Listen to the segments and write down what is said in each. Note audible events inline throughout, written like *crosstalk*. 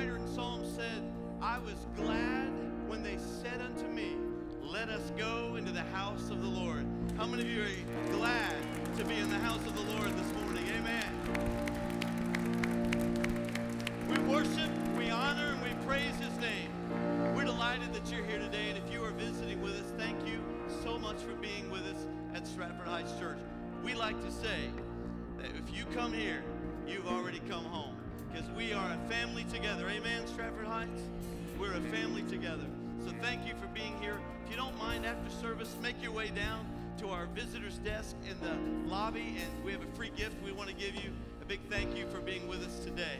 writer in Psalm said, I was glad when they said unto me, Let us go into the house of the Lord. How many of you are glad to be in the house of the Lord this morning? Amen. We worship, we honor, and we praise his name. We're delighted that you're here today, and if you are visiting with us, thank you so much for being with us at Stratford Heights Church. We like to say that if you come here, you've already come home because we are a family together. Amen, Stratford Heights? We're a family together. So thank you for being here. If you don't mind, after service, make your way down to our visitor's desk in the lobby, and we have a free gift we want to give you. A big thank you for being with us today.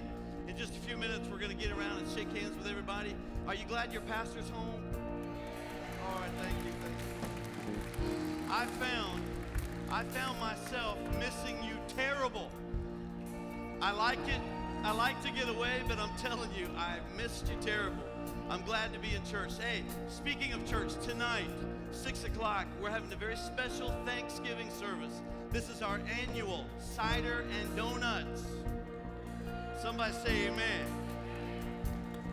In just a few minutes, we're going to get around and shake hands with everybody. Are you glad your pastor's home? All right, thank you. Thank you. I found, I found myself missing you terrible. I like it. I like to get away, but I'm telling you, I missed you terrible. I'm glad to be in church. Hey, speaking of church, tonight, 6 o'clock, we're having a very special Thanksgiving service. This is our annual cider and donuts. Somebody say amen.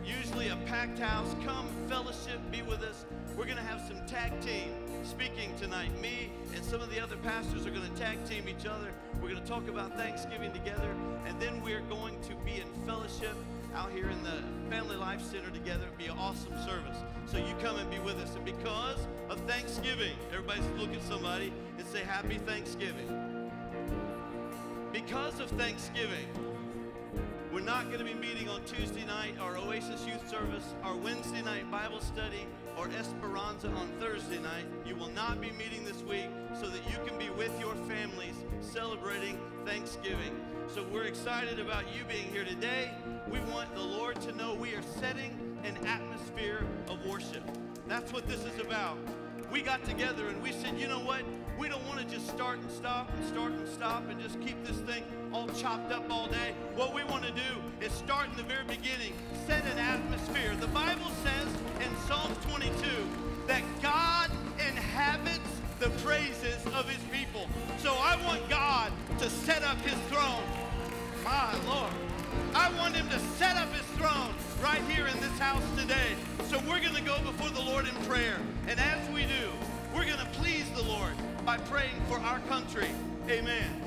Usually a packed house. Come fellowship, be with us. We're going to have some tag team speaking tonight. Me and some of the other pastors are going to tag team each other. We're going to talk about Thanksgiving together, and then we're going to be in fellowship out here in the Family Life Center together. It'll be an awesome service. So you come and be with us. And because of Thanksgiving, everybody's look at somebody and say Happy Thanksgiving. Because of Thanksgiving, we're not going to be meeting on Tuesday night, our Oasis Youth Service, our Wednesday night Bible study, or Esperanza on Thursday night. You will not be meeting this week so that you can be with your families celebrating Thanksgiving. So we're excited about you being here today. We want the Lord to know we are setting an atmosphere of worship. That's what this is about. We got together and we said, you know what? We don't want to just start and stop and start and stop and just keep this thing all chopped up all day. What we want to do is start in the very beginning, set an atmosphere. The Bible says in Psalm 22 that God inhabits the praises of his people. So I want God to set up his throne. My Lord. I want him to set up his throne right here in this house today. So we're going to go before the Lord in prayer. And as we do, we're going to please the Lord by praying for our country. Amen.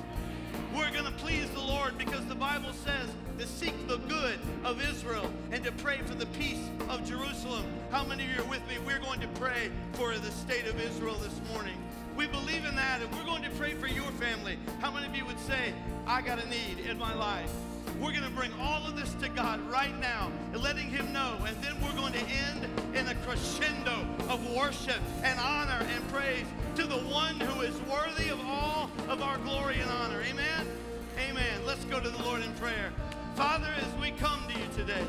We're going to please the Lord because the Bible says to seek the good of Israel and to pray for the peace of Jerusalem. How many of you are with me? We're going to pray for the state of Israel this morning. We believe in that, and we're going to pray for your family. How many of you would say, I got a need in my life? We're going to bring all of this to God right now letting Him know. And then we're going to end in a crescendo of worship and honor and praise to the one who is worthy of all of our glory and honor. Amen? Amen. Let's go to the Lord in prayer. Father, as we come to you today,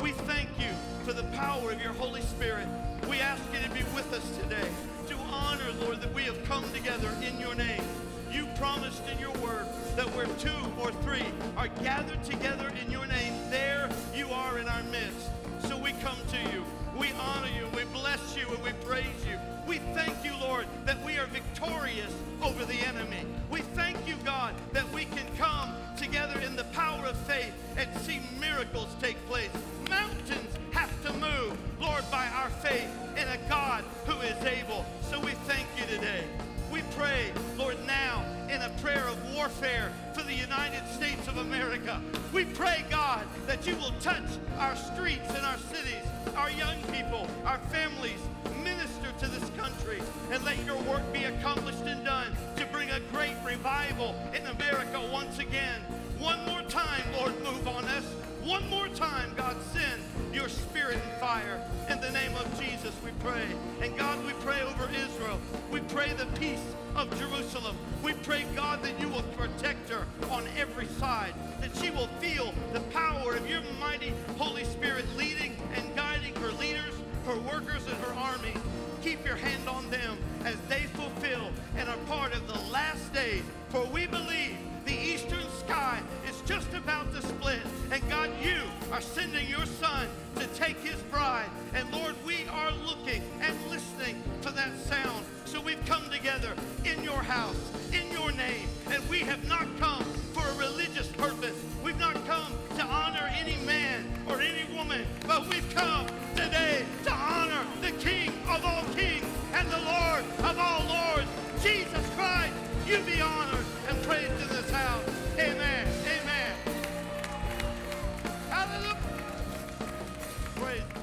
we thank you for the power of your Holy Spirit. We ask you to be with us today, to honor, Lord, that we have come together in your name. You promised in your word that where two or three are gathered together in your name, there you are in our midst. So we come to you. We honor you. We bless you and we praise you. We thank you, Lord, that we are victorious over the enemy. We thank you, God, that we can come together in the power of faith and see miracles take place. Mountains have to move, Lord, by our faith in a God who is able. So we thank you today. We pray, Lord, now in a prayer of warfare for the United States of America. We pray, God, that you will touch our streets and our cities, our young people, our families. Minister to this country and let your work be accomplished and done to bring a great revival in America once again. One more time, Lord, move on us. One more time, God, send your spirit and fire. In the name of Jesus, we pray. And God, we pray over Israel. We pray the peace of Jerusalem. We pray, God, that you will protect her on every side, that she will feel the power of your mighty Holy Spirit leading and guiding her leaders, her workers, and her army. Keep your hand on them as they fulfill and are part of the last days. For we believe the eastern sky just about to split. And God, you are sending your son to take his bride. And Lord, we are looking and listening for that sound. So we've come together in your house, in your name. And we have not come for a religious purpose. We've not come to honor any man or any woman, but we've come today to honor the King of all kings and the Lord of all lords, Jesus Christ. You be honored and praised in this house. Amen. great.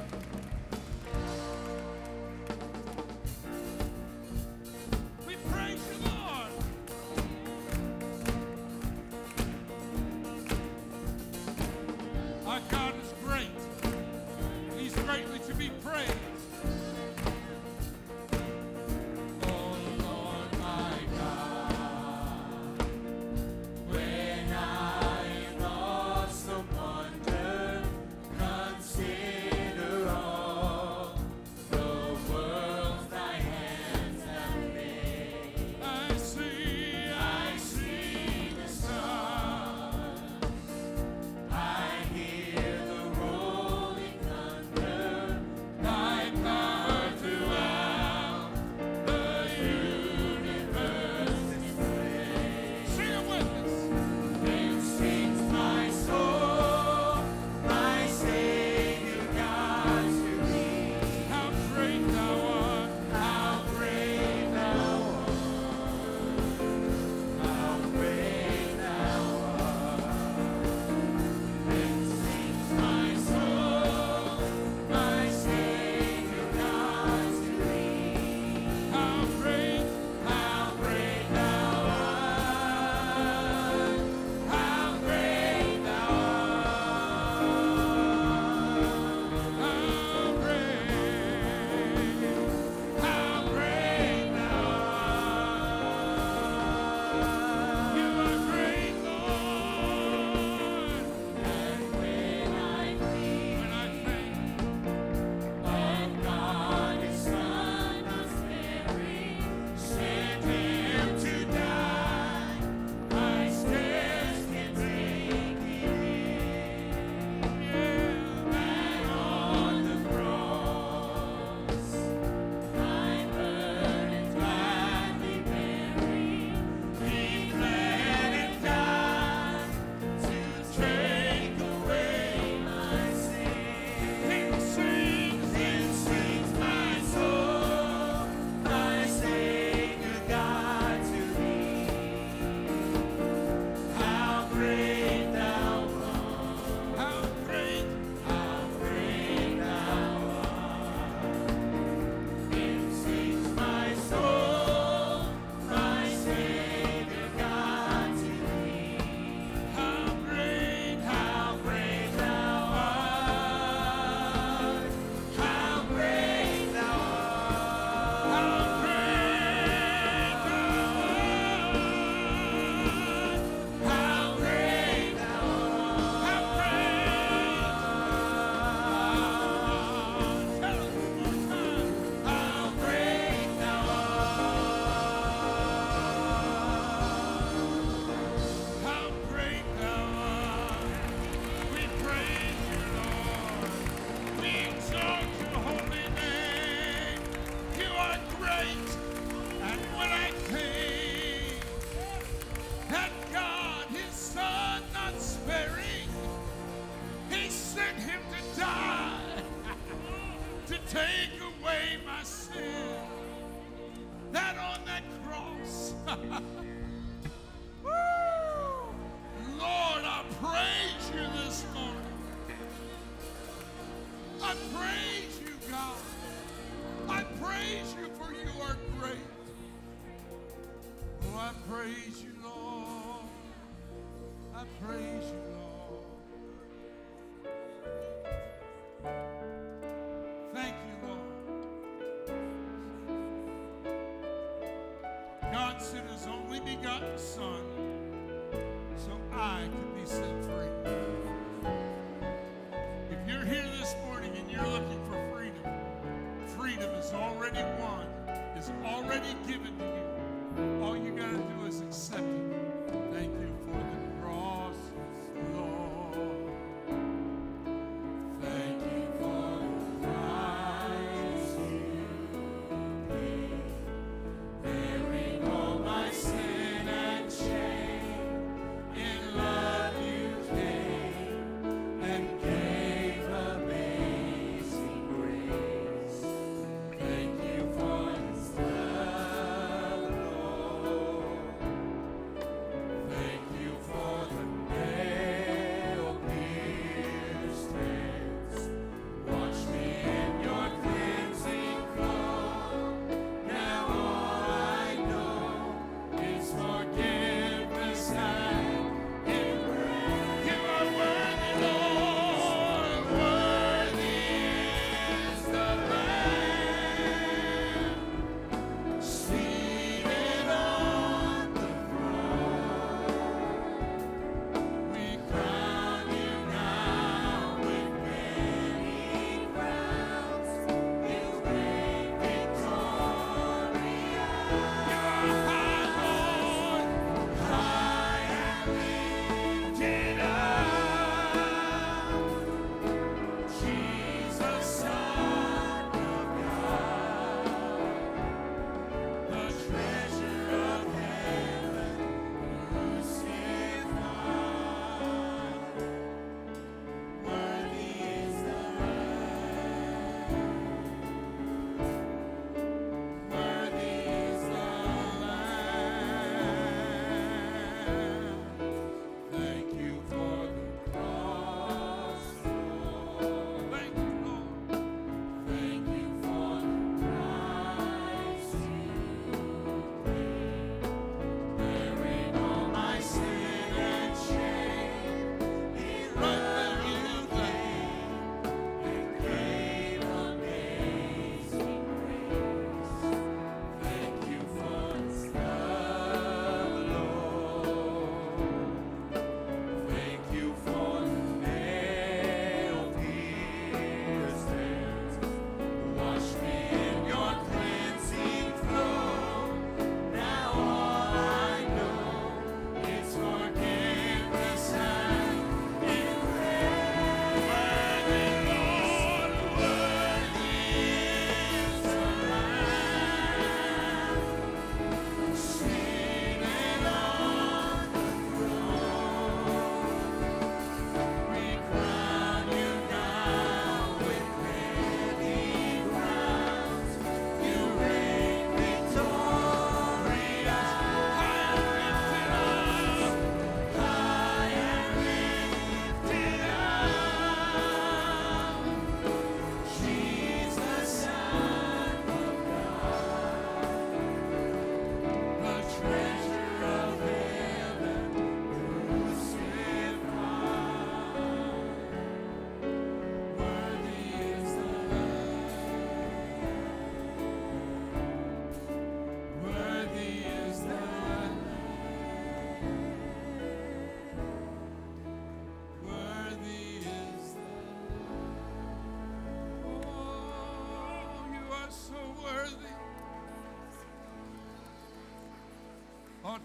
Son so I could be saved.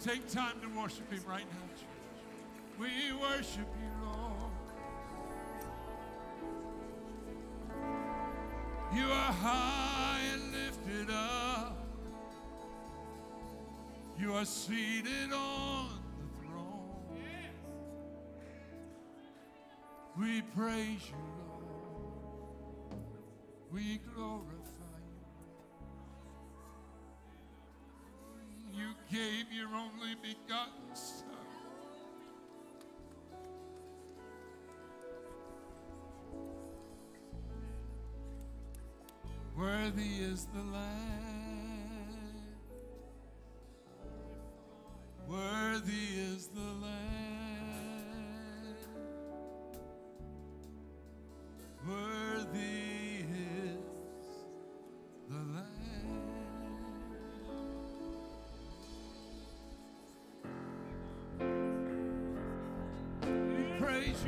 take time to worship Him right now, church. We worship You, Lord. You are high and lifted up. You are seated on the throne. We praise you, Lord. We glorify. gave your only begotten Son. Worthy is the Lamb.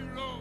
too low.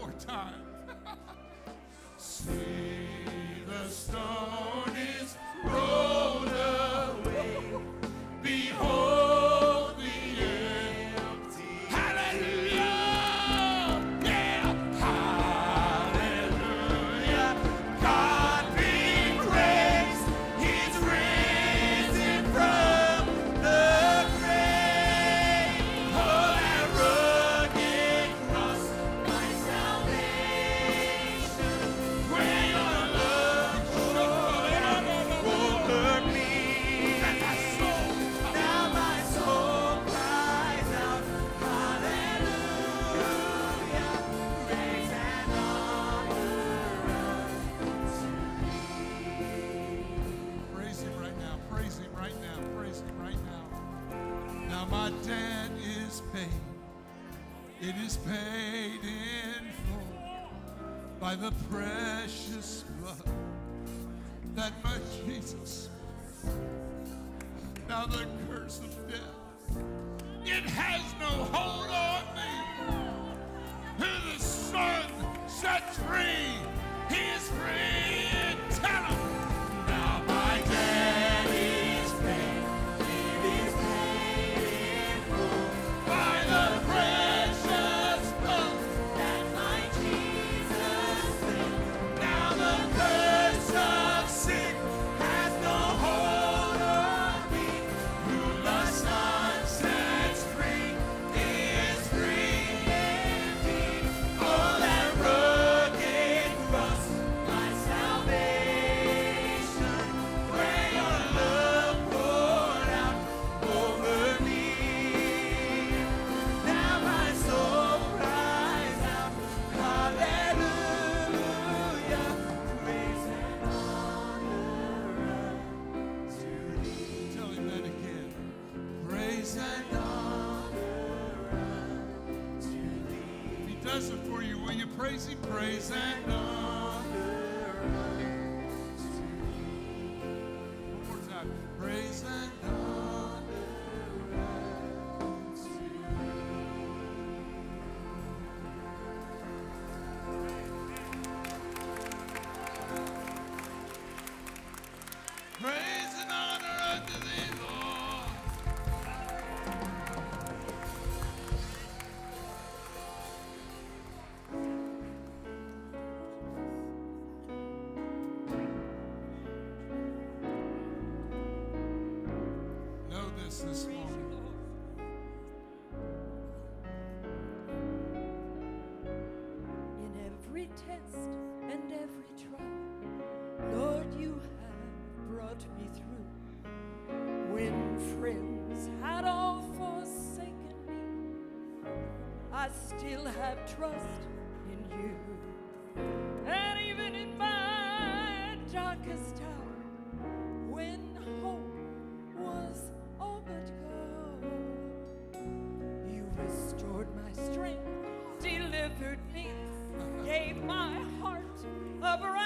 more time. this morning. In every test and every trial, Lord, you have brought me through. When friends had all forsaken me, I still have trust in you. And even in my darkest hour, strength delivered me, gave my heart a break.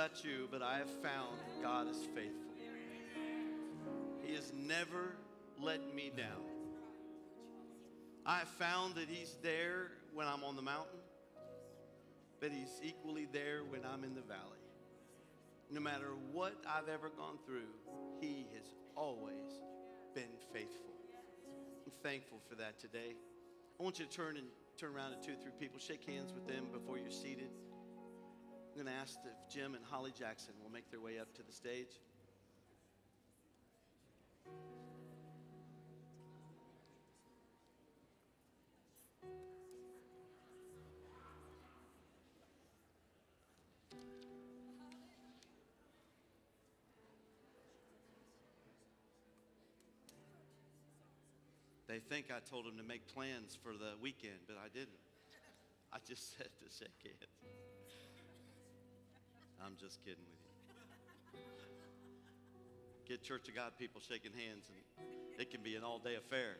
About you, but I have found God is faithful. He has never let me down. I have found that He's there when I'm on the mountain, but He's equally there when I'm in the valley. No matter what I've ever gone through, He has always been faithful. I'm thankful for that today. I want you to turn and turn around to two, or three people, shake hands with them before you're seated. Going to ask if Jim and Holly Jackson will make their way up to the stage. They think I told them to make plans for the weekend, but I didn't. I just *laughs* said to shake hands. I'm just kidding with you. Get Church of God people shaking hands, and it can be an all day affair.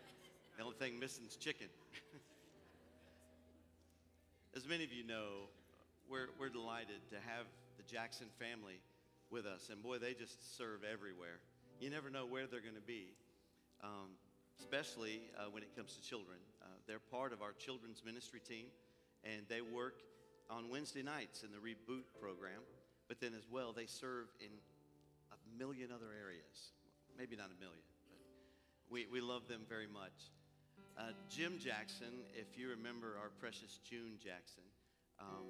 The only thing missing is chicken. *laughs* As many of you know, we're, we're delighted to have the Jackson family with us. And boy, they just serve everywhere. You never know where they're going to be, um, especially uh, when it comes to children. Uh, they're part of our children's ministry team, and they work on Wednesday nights in the Reboot program. But then, as well, they serve in a million other areas. Maybe not a million, but we, we love them very much. Uh, Jim Jackson, if you remember our precious June Jackson, um,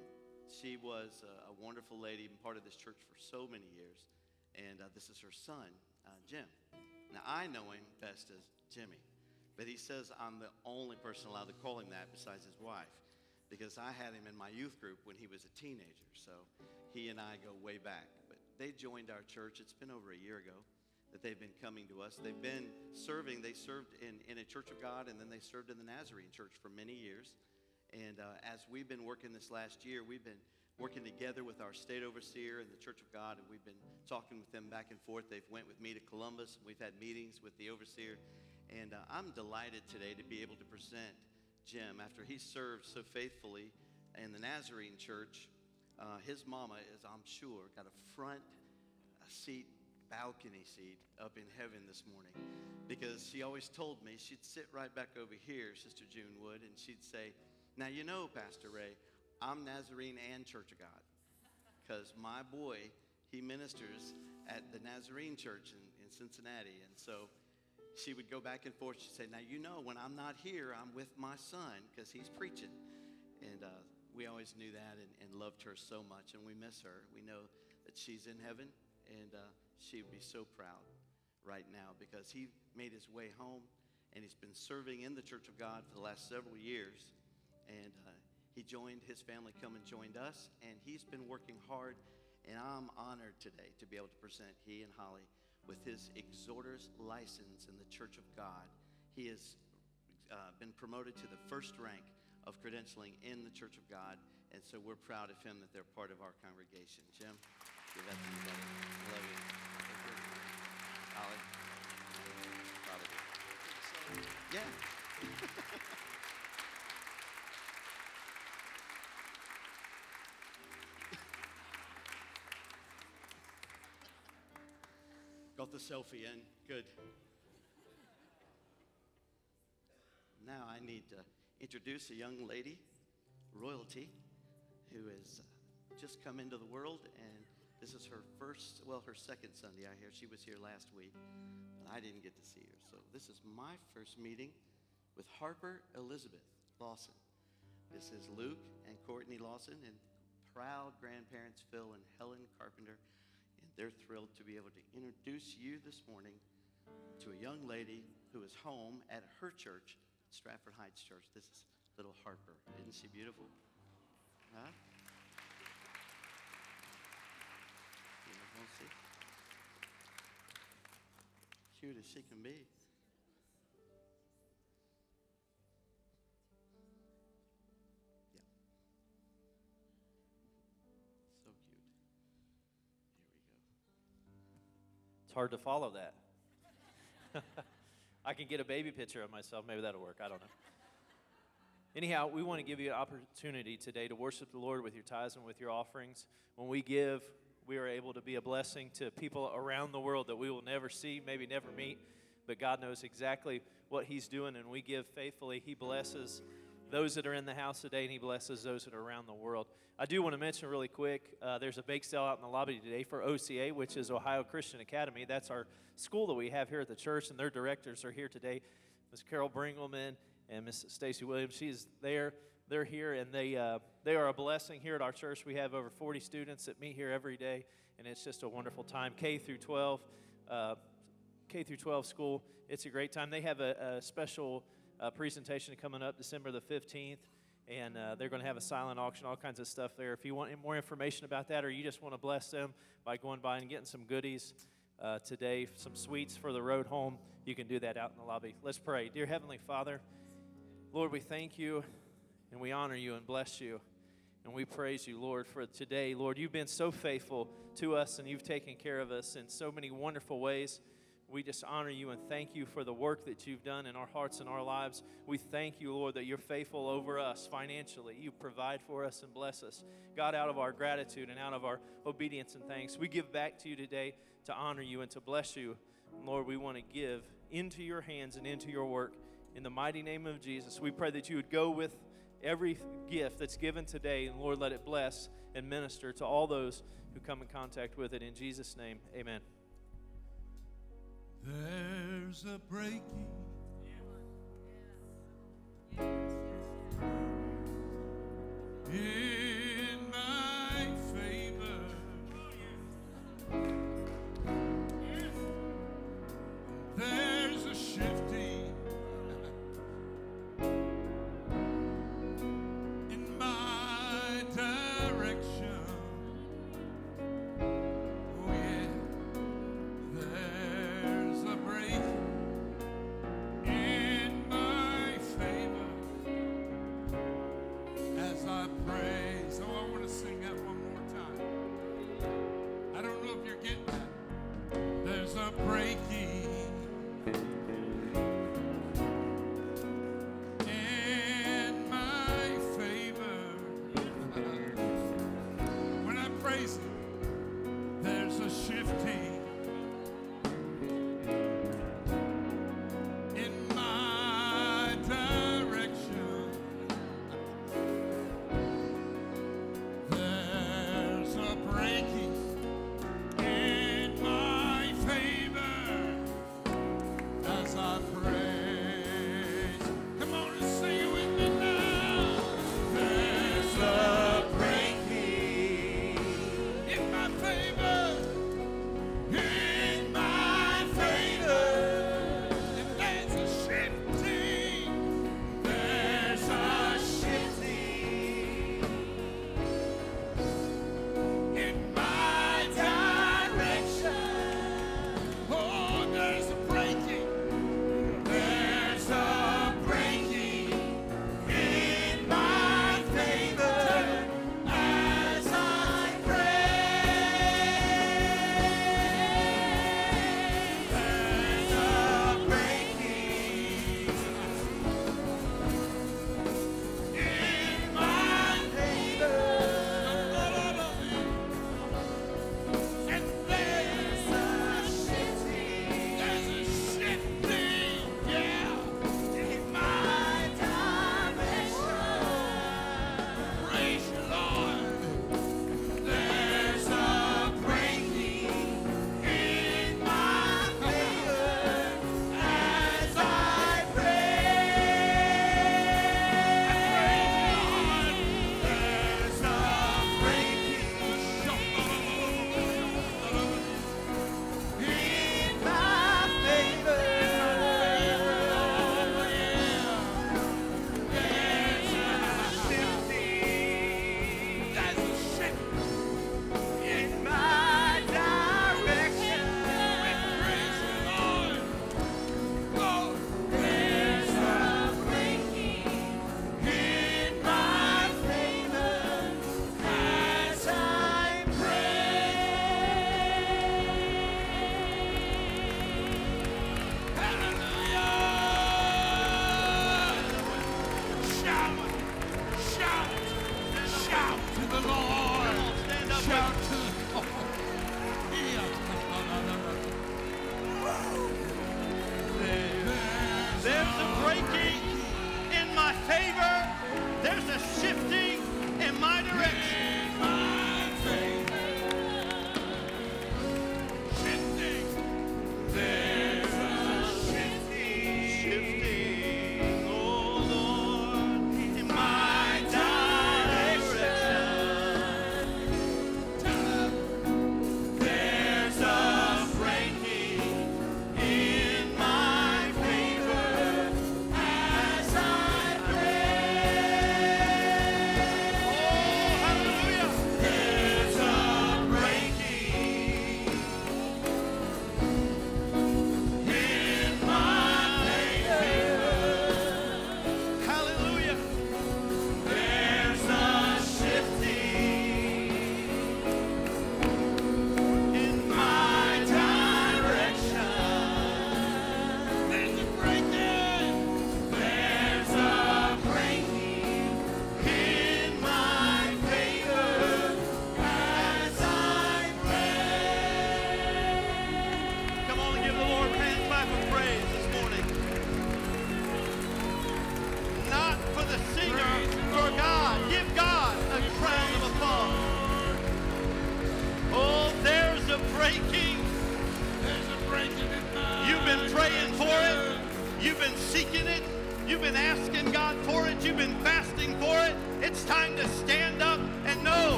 she was a, a, wonderful lady and part of this church for so many years. And uh, this is her son, uh, Jim. Now, I know him best as Jimmy, but he says I'm the only person allowed to call him that besides his wife because I had him in my youth group when he was a teenager. So he and I go way back. But they joined our church, it's been over a year ago that they've been coming to us. They've been serving, they served in, in a church of God, and then they served in the Nazarene church for many years. And uh, as we've been working this last year, we've been working together with our state overseer and the Church of God, and we've been talking with them back and forth. They've went with me to Columbus. We've had meetings with the overseer, and uh, I'm delighted today to be able to present Jim after he served so faithfully in the Nazarene church. Uh, his mama is, I'm sure, got a front seat balcony seat up in heaven this morning because she always told me she'd sit right back over here, Sister June would, and she'd say, Now, you know, Pastor Ray, I'm Nazarene and Church of God because my boy, he ministers at the Nazarene Church in, in Cincinnati. And so she would go back and forth. She'd say, Now, you know, when I'm not here, I'm with my son because he's preaching. And uh, we always knew that and, and loved her so much, and we miss her. We know that she's in heaven, and uh, she would be so proud right now because he made his way home and he's been serving in the Church of God for the last several years. And uh, he joined his family, come and joined us, and he's been working hard. And I'm honored today to be able to present he and Holly with his exhorter's license in the Church of God. He has uh, been promoted to the first rank of credentialing in the Church of God, and so we're proud of him that they're part of our congregation. Jim, give that to you, buddy. Love you. Holly. Probably. Yeah. *laughs* Got the selfie in. Good. Now I need to introduce a young lady, royalty, who has uh, just come into the world and this is her first, well, her second Sunday I hear. She was here last week, but I didn't get to see her. So this is my first meeting with Harper Elizabeth Lawson. This is Luke and Courtney Lawson and proud grandparents Phil and Helen Carpenter. And they're thrilled to be able to introduce you this morning to a young lady who is home at her church, Stratford Heights Church. This is little Harper. Isn't she beautiful? Huh? We'll see. Cute as she can be. Yeah. So cute. Here we go. It's hard to follow that. *laughs* I can get a baby picture of myself. Maybe that'll work. I don't know. *laughs* Anyhow, we want to give you an opportunity today to worship the Lord with your tithes and with your offerings. When we give, we are able to be a blessing to people around the world that we will never see, maybe never meet, but God knows exactly what He's doing, and we give faithfully. He blesses those that are in the house today, and He blesses those that are around the world. I do want to mention really quick uh, there's a bake sale out in the lobby today for OCA, which is Ohio Christian Academy. That's our school that we have here at the church, and their directors are here today. Ms. Carol Bringelman and Ms. Stacy Williams. She's there they're here and they, uh, they are a blessing here at our church. We have over 40 students that meet here every day, and it's just a wonderful time. K through 12, uh, K through 12 school. It's a great time. They have a, a special uh, presentation coming up December the 15th, and uh, they're going to have a silent auction, all kinds of stuff there. If you want more information about that, or you just want to bless them by going by and getting some goodies. Uh, today, some sweets for the road home. You can do that out in the lobby. Let's pray. Dear Heavenly Father, Lord, we thank you and we honor you and bless you. And we praise you, Lord, for today. Lord, you've been so faithful to us and you've taken care of us in so many wonderful ways. We just honor you and thank you for the work that you've done in our hearts and our lives. We thank you, Lord, that you're faithful over us financially. You provide for us and bless us. God, out of our gratitude and out of our obedience and thanks, we give back to you today to honor you and to bless you. Lord, we want to give into your hands and into your work. In the mighty name of Jesus, we pray that you would go with every gift that's given today, and Lord, let it bless and minister to all those who come in contact with it. In Jesus' name, amen. There's a breaking.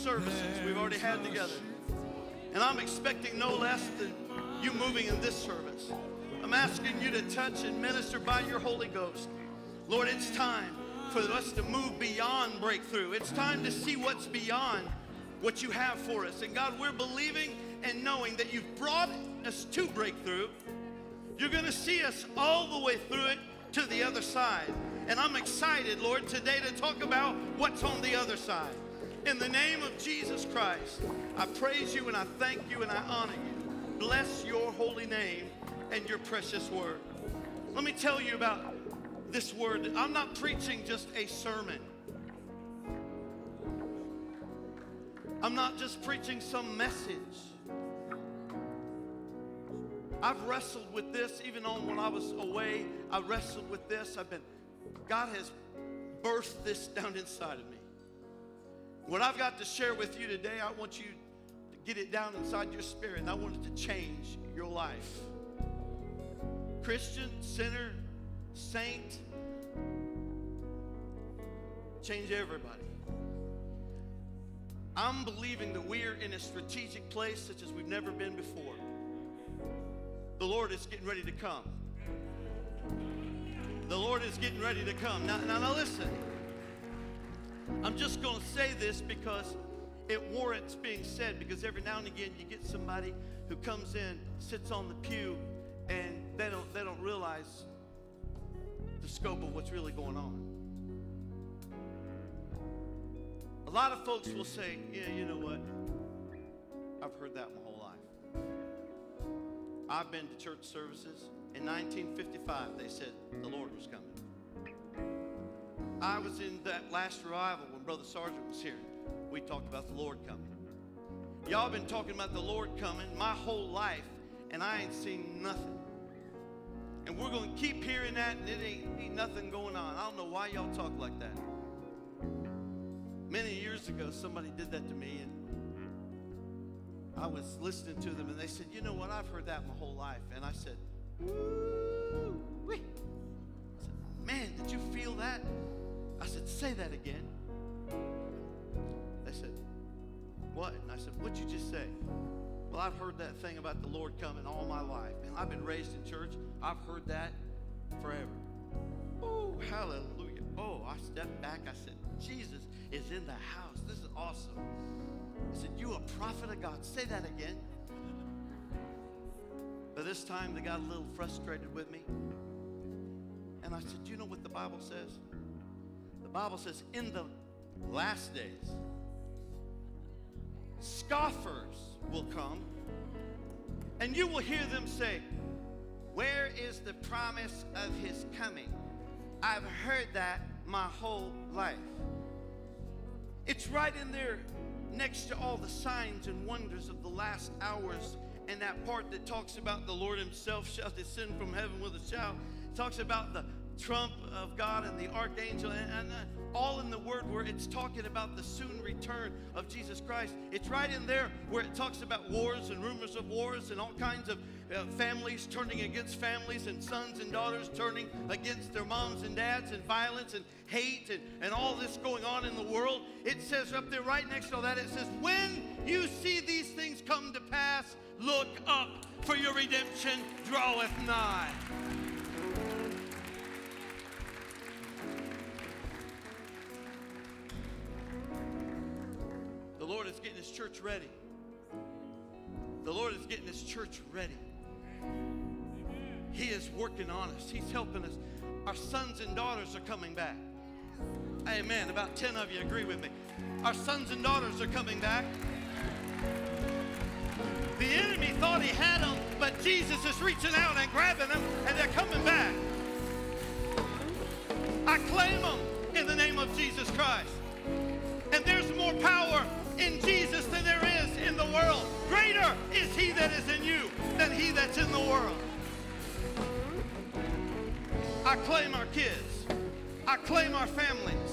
Services we've already had together. And I'm expecting no less than you moving in this service. I'm asking you to touch and minister by your Holy Ghost. Lord, it's time for us to move beyond breakthrough. It's time to see what's beyond what you have for us. And God, we're believing and knowing that you've brought us to breakthrough. You're going to see us all the way through it to the other side. And I'm excited, Lord, today to talk about what's on the other side. In the name of Jesus Christ, I praise you and I thank you and I honor you. Bless your holy name and your precious word. Let me tell you about this word. I'm not preaching just a sermon. I'm not just preaching some message. I've wrestled with this even on when I was away. I wrestled with this. I've been, God has birthed this down inside of me. What I've got to share with you today, I want you to get it down inside your spirit, and I want it to change your life. Christian, sinner, saint, change everybody. I'm believing that we're in a strategic place such as we've never been before. The Lord is getting ready to come. The Lord is getting ready to come. Now, now, now listen. I'm just going to say this because it warrants being said because every now and again you get somebody who comes in, sits on the pew, and they don't, they don't realize the scope of what's really going on. A lot of folks will say, yeah, you know what? I've heard that my whole life. I've been to church services. In 1955, they said the Lord was coming. I was in that last revival when Brother Sargent was here. We talked about the Lord coming. Y'all been talking about the Lord coming my whole life, and I ain't seen nothing. And we're going to keep hearing that, and it ain't, nothing going on. I don't know why y'all talk like that. Many years ago, somebody did that to me, and I was listening to them, and they said, You know what? I've heard that my whole life. And I said, Woo! Man, did you feel that? I said, Say that again. They said, What? And I said, What'd you just say? Well, I've heard that thing about the Lord coming all my life. Man, I've been raised in church. I've heard that forever. Oh, hallelujah. Oh, I stepped back. I said, Jesus is in the house. This is awesome. I said, You a prophet of God. Say that again. But this time they got a little frustrated with me. And I said, You know what the Bible says? The Bible says, In the last days, scoffers will come, and you will hear them say, Where is the promise of his coming? I've heard that my whole life. It's right in there next to all the signs and wonders of the last hours and that part that talks about the Lord himself shall descend from heaven with a shout. It talks about the trump of God and the archangel and, and uh, all in the word where it's talking about the soon return of Jesus Christ. It's right in there where it talks about wars and rumors of wars and all kinds of uh, families turning against families and sons and daughters turning against their moms and dads and violence and hate and, and all this going on in the world. It says up there right next to all that, it says, When you see these things come to pass, look up, for your redemption draweth nigh. The Lord is getting his church ready. The Lord is getting his church ready. He is working on us. He's helping us. Our sons and daughters are coming back. Amen. About 10 of you agree with me. Our sons and daughters are coming back. The enemy thought he had them, but Jesus is reaching out and grabbing them, and they're coming back. I claim them in the name of Jesus Christ. And there's more power in Jesus than there is in the world. Greater is he that is in you than he that's in the world. I claim our kids. I claim our families.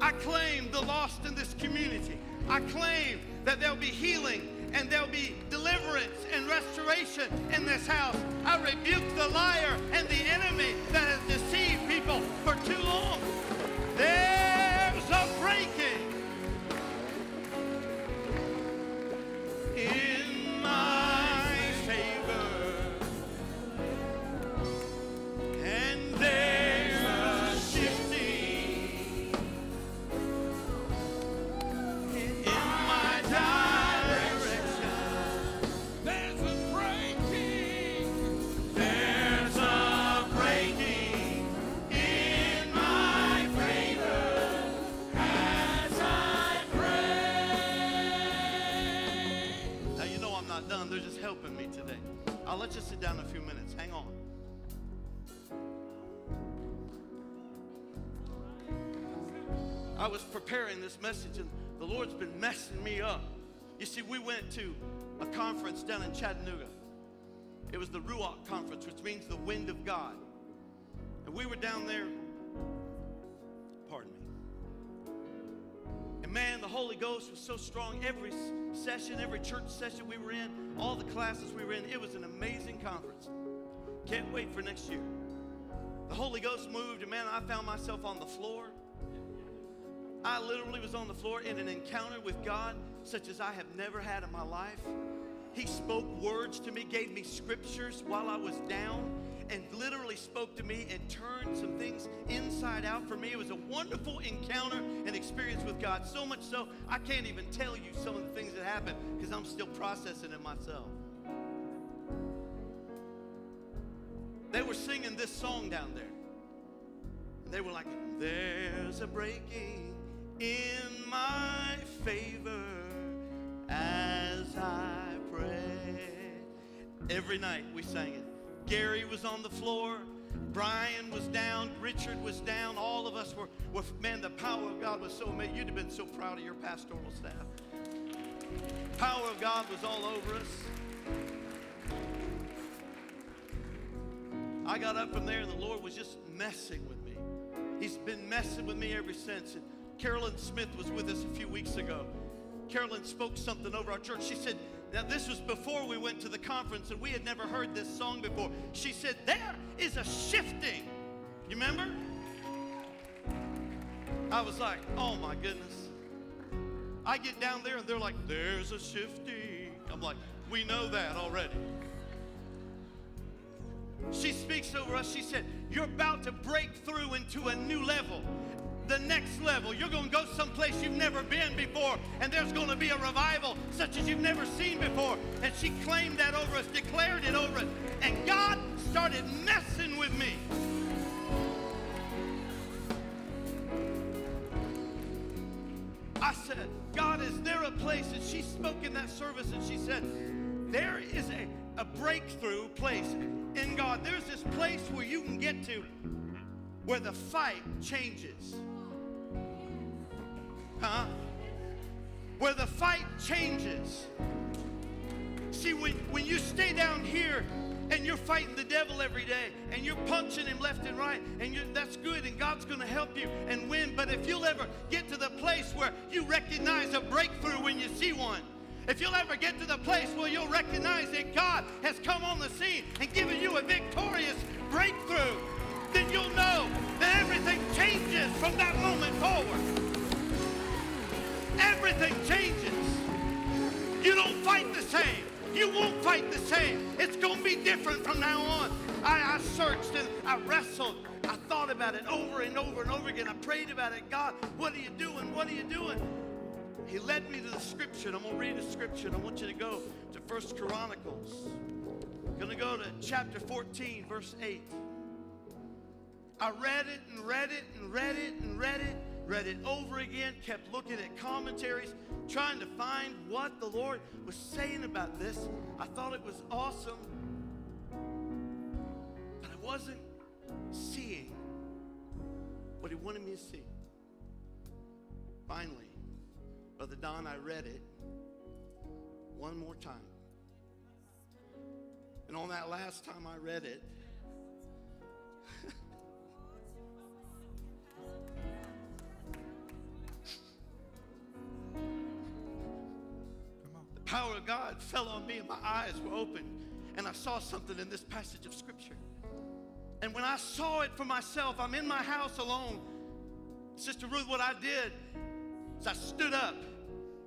I claim the lost in this community. I claim that there'll be healing and there'll be deliverance and restoration in this house. I rebuke the liar and the enemy that has deceived people for too long. There's in I was preparing this message and the Lord's been messing me up. You see, we went to a conference down in Chattanooga. It was the Ruach Conference, which means the wind of God. And we were down there, pardon me. And man, the Holy Ghost was so strong. Every session, every church session we were in, all the classes we were in, it was an amazing conference. Can't wait for next year. The Holy Ghost moved, and man, I found myself on the floor. I literally was on the floor in an encounter with God such as I have never had in my life. He spoke words to me, gave me scriptures while I was down, and literally spoke to me and turned some things inside out for me. It was a wonderful encounter and experience with God. So much so, I can't even tell you some of the things that happened because I'm still processing it myself. They were singing this song down there. They were like, There's a breaking in my favor as I pray. Every night we sang it. Gary was on the floor. Brian was down. Richard was down. All of us were, were man, the power of God was so amazing. You'd have been so proud of your pastoral staff. Power of God was all over us. I got up from there and the Lord was just messing with me. He's been messing with me ever since. And Carolyn Smith was with us a few weeks ago. Carolyn spoke something over our church. She said, now this was before we went to the conference and we had never heard this song before. She said, there is a shifting. You remember? I was like, oh my goodness. I get down there and they're like, there's a shifting. I'm like, we know that already. She speaks over us. She said, You're about to break through into a new level. The next level. You're going to go someplace you've never been before, and there's going to be a revival such as you've never seen before. And she claimed that over us, declared it over us. And God started messing with me. I said, God, is there a place? And she spoke in that service and she said, There is a, a breakthrough place in God. There's this place where you can get to where the fight changes. Huh? Where the fight changes. See, when, when you stay down here and you're fighting the devil every day and you're punching him left and right, and that's good, and God's going to help you and win. But if you'll ever get to the place where you recognize a breakthrough when you see one, if you'll ever get to the place where you'll recognize that God has come on the scene and given you a victorious breakthrough, then you'll know that everything changes from that moment forward. Everything changes. You don't fight the same. You won't fight the same. It's going to be different from now on. I, I searched and I wrestled. I thought about it over and over and over again. I prayed about it. God, what are you doing? What are you doing? He led me to the scripture. I'm going to read a scripture. I want you to go to First Chronicles. I'm going to go to chapter 14, verse 8. I read it and read it and read it and read it, read it over again, kept looking at commentaries, trying to find what the Lord was saying about this. I thought it was awesome, but I wasn't seeing what He wanted me to see. Finally, Brother Don, I read it one more time. And on that last time I read it, power of God fell on me and my eyes were open. And I saw something in this passage of scripture. And when I saw it for myself, I'm in my house alone. Sister Ruth, what I did is I stood up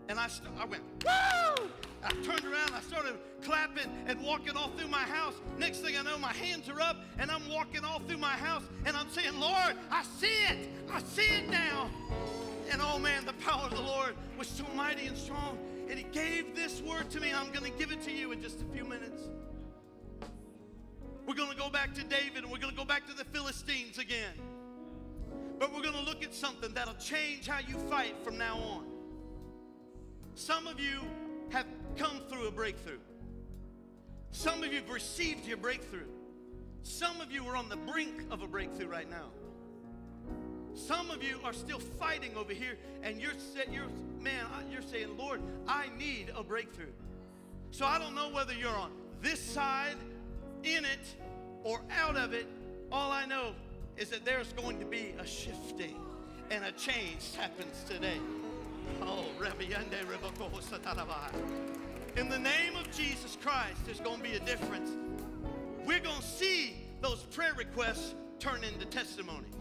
and I, st- I went, woo! I turned around, I started clapping and walking all through my house. Next thing I know, my hands are up and I'm walking all through my house and I'm saying, Lord, I see it. I see it now. And oh man, the power of the Lord was so mighty and strong. And He gave this word to me. I'm going to give it to you in just a few minutes. We're going to go back to David and we're going to go back to the Philistines again. But we're going to look at something that'll change how you fight from now on. Some of you have come through a breakthrough. Some of you have received your breakthrough. Some of you are on the brink of a breakthrough right now. Some of you are still fighting over here, and you're, you're man, you're saying, Lord, I need a breakthrough. So I don't know whether you're on this side, in it, or out of it. All I know is that there's going to be a shifting and a change happens today. Oh. In the name of Jesus Christ, there's going to be a difference. We're going to see those prayer requests turn into testimonies.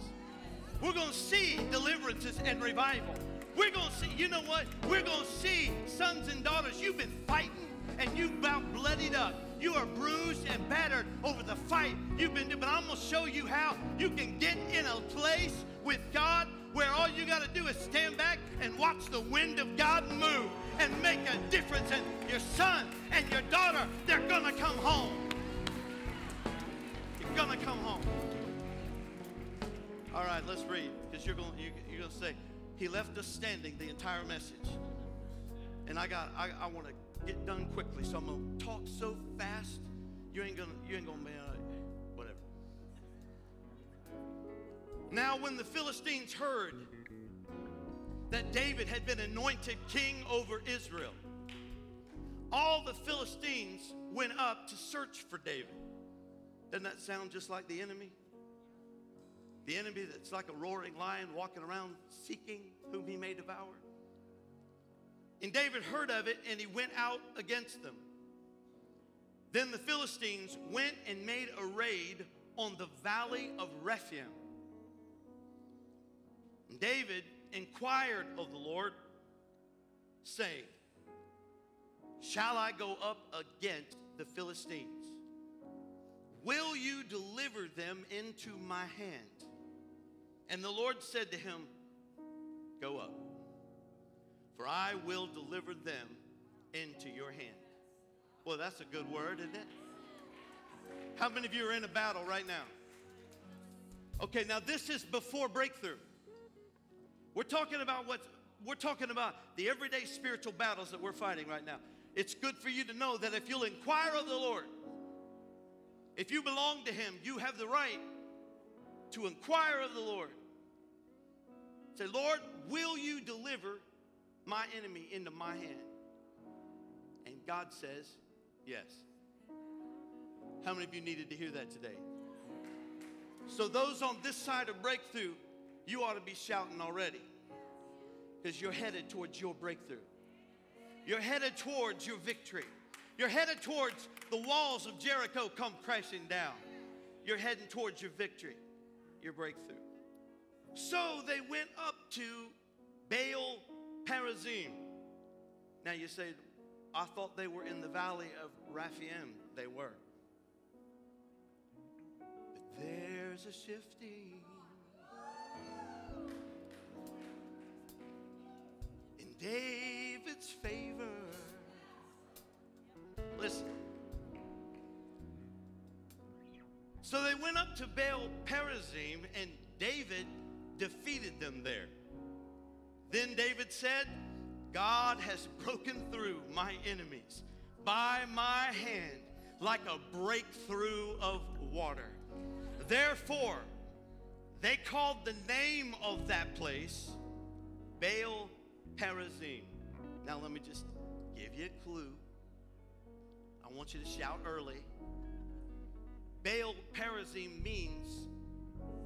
We're going to see deliverances and revival. We're going to see, you know what? We're going to see sons and daughters. You've been fighting and you've about bloodied up. You are bruised and battered over the fight you've been doing. But I'm going to show you how you can get in a place with God where all you got to do is stand back and watch the wind of God move and make a difference. And your son and your daughter, they're going to come home. Right, let's read because you're going you, you're going to say he left us standing the entire message. And I got I, I want to get done quickly, so I'm going to talk so fast you ain't to you ain't to be uh, whatever. Now when the Philistines heard that David had been anointed king over Israel, all the Philistines went up to search for David. Doesn't that sound just like the enemy? The enemy that's like a roaring lion walking around seeking whom he may devour. And David heard of it and he went out against them. Then the Philistines went and made a raid on the valley of Rephaim. And David inquired of the Lord, saying, Shall I go up against the Philistines? Will you deliver them into my hand? And the Lord said to him, Go up, for I will deliver them into your hand. Well, that's a good word, isn't it? How many of you are in a battle right now? Okay, now this is before breakthrough. We're talking about what we're talking about the everyday spiritual battles that we're fighting right now. It's good for you to know that if you'll inquire of the Lord, if you belong to Him, you have the right to inquire of the Lord. Say, Lord, will you deliver my enemy into my hand? And God says, yes. How many of you needed to hear that today? So, those on this side of breakthrough, you ought to be shouting already because you're headed towards your breakthrough. You're headed towards your victory. You're headed towards the walls of Jericho come crashing down. You're heading towards your victory, your breakthrough. So they went up to Baal Perazim. Now you say, I thought they were in the valley of Raphaim. They were. But there's a shifting in David's favor. Listen. So they went up to Baal Perazim, and David defeated them there. Then David said, God has broken through my enemies by my hand like a breakthrough of water. Therefore, they called the name of that place Baal Perazim. Now, let me just give you a clue. I want you to shout early. Baal Perazim means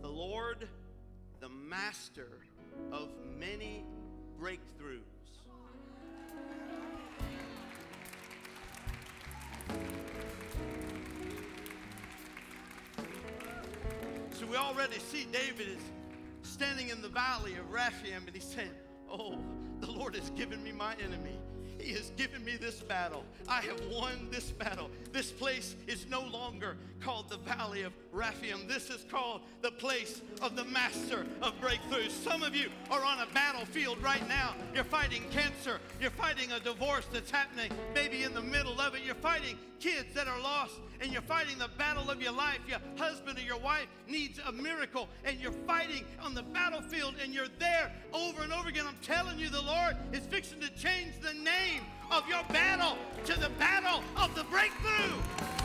the Lord, the master of many breakthroughs. So we already see David is standing in the valley of Raphaim and he's saying, Oh, the Lord has given me my enemy. He has given me this battle. I have won this battle. This place is no longer called the Valley of Raphaim. This is called the place of the master of breakthroughs. Some of you are on a battlefield right now. You're fighting cancer. You're fighting a divorce that's happening maybe in the middle of it. You're fighting kids that are lost and you're fighting the battle of your life. Your husband or your wife needs a miracle and you're fighting on the battlefield and you're there over and over again. I'm telling you, the Lord is fixing to change the name of your battle to the battle of the breakthrough.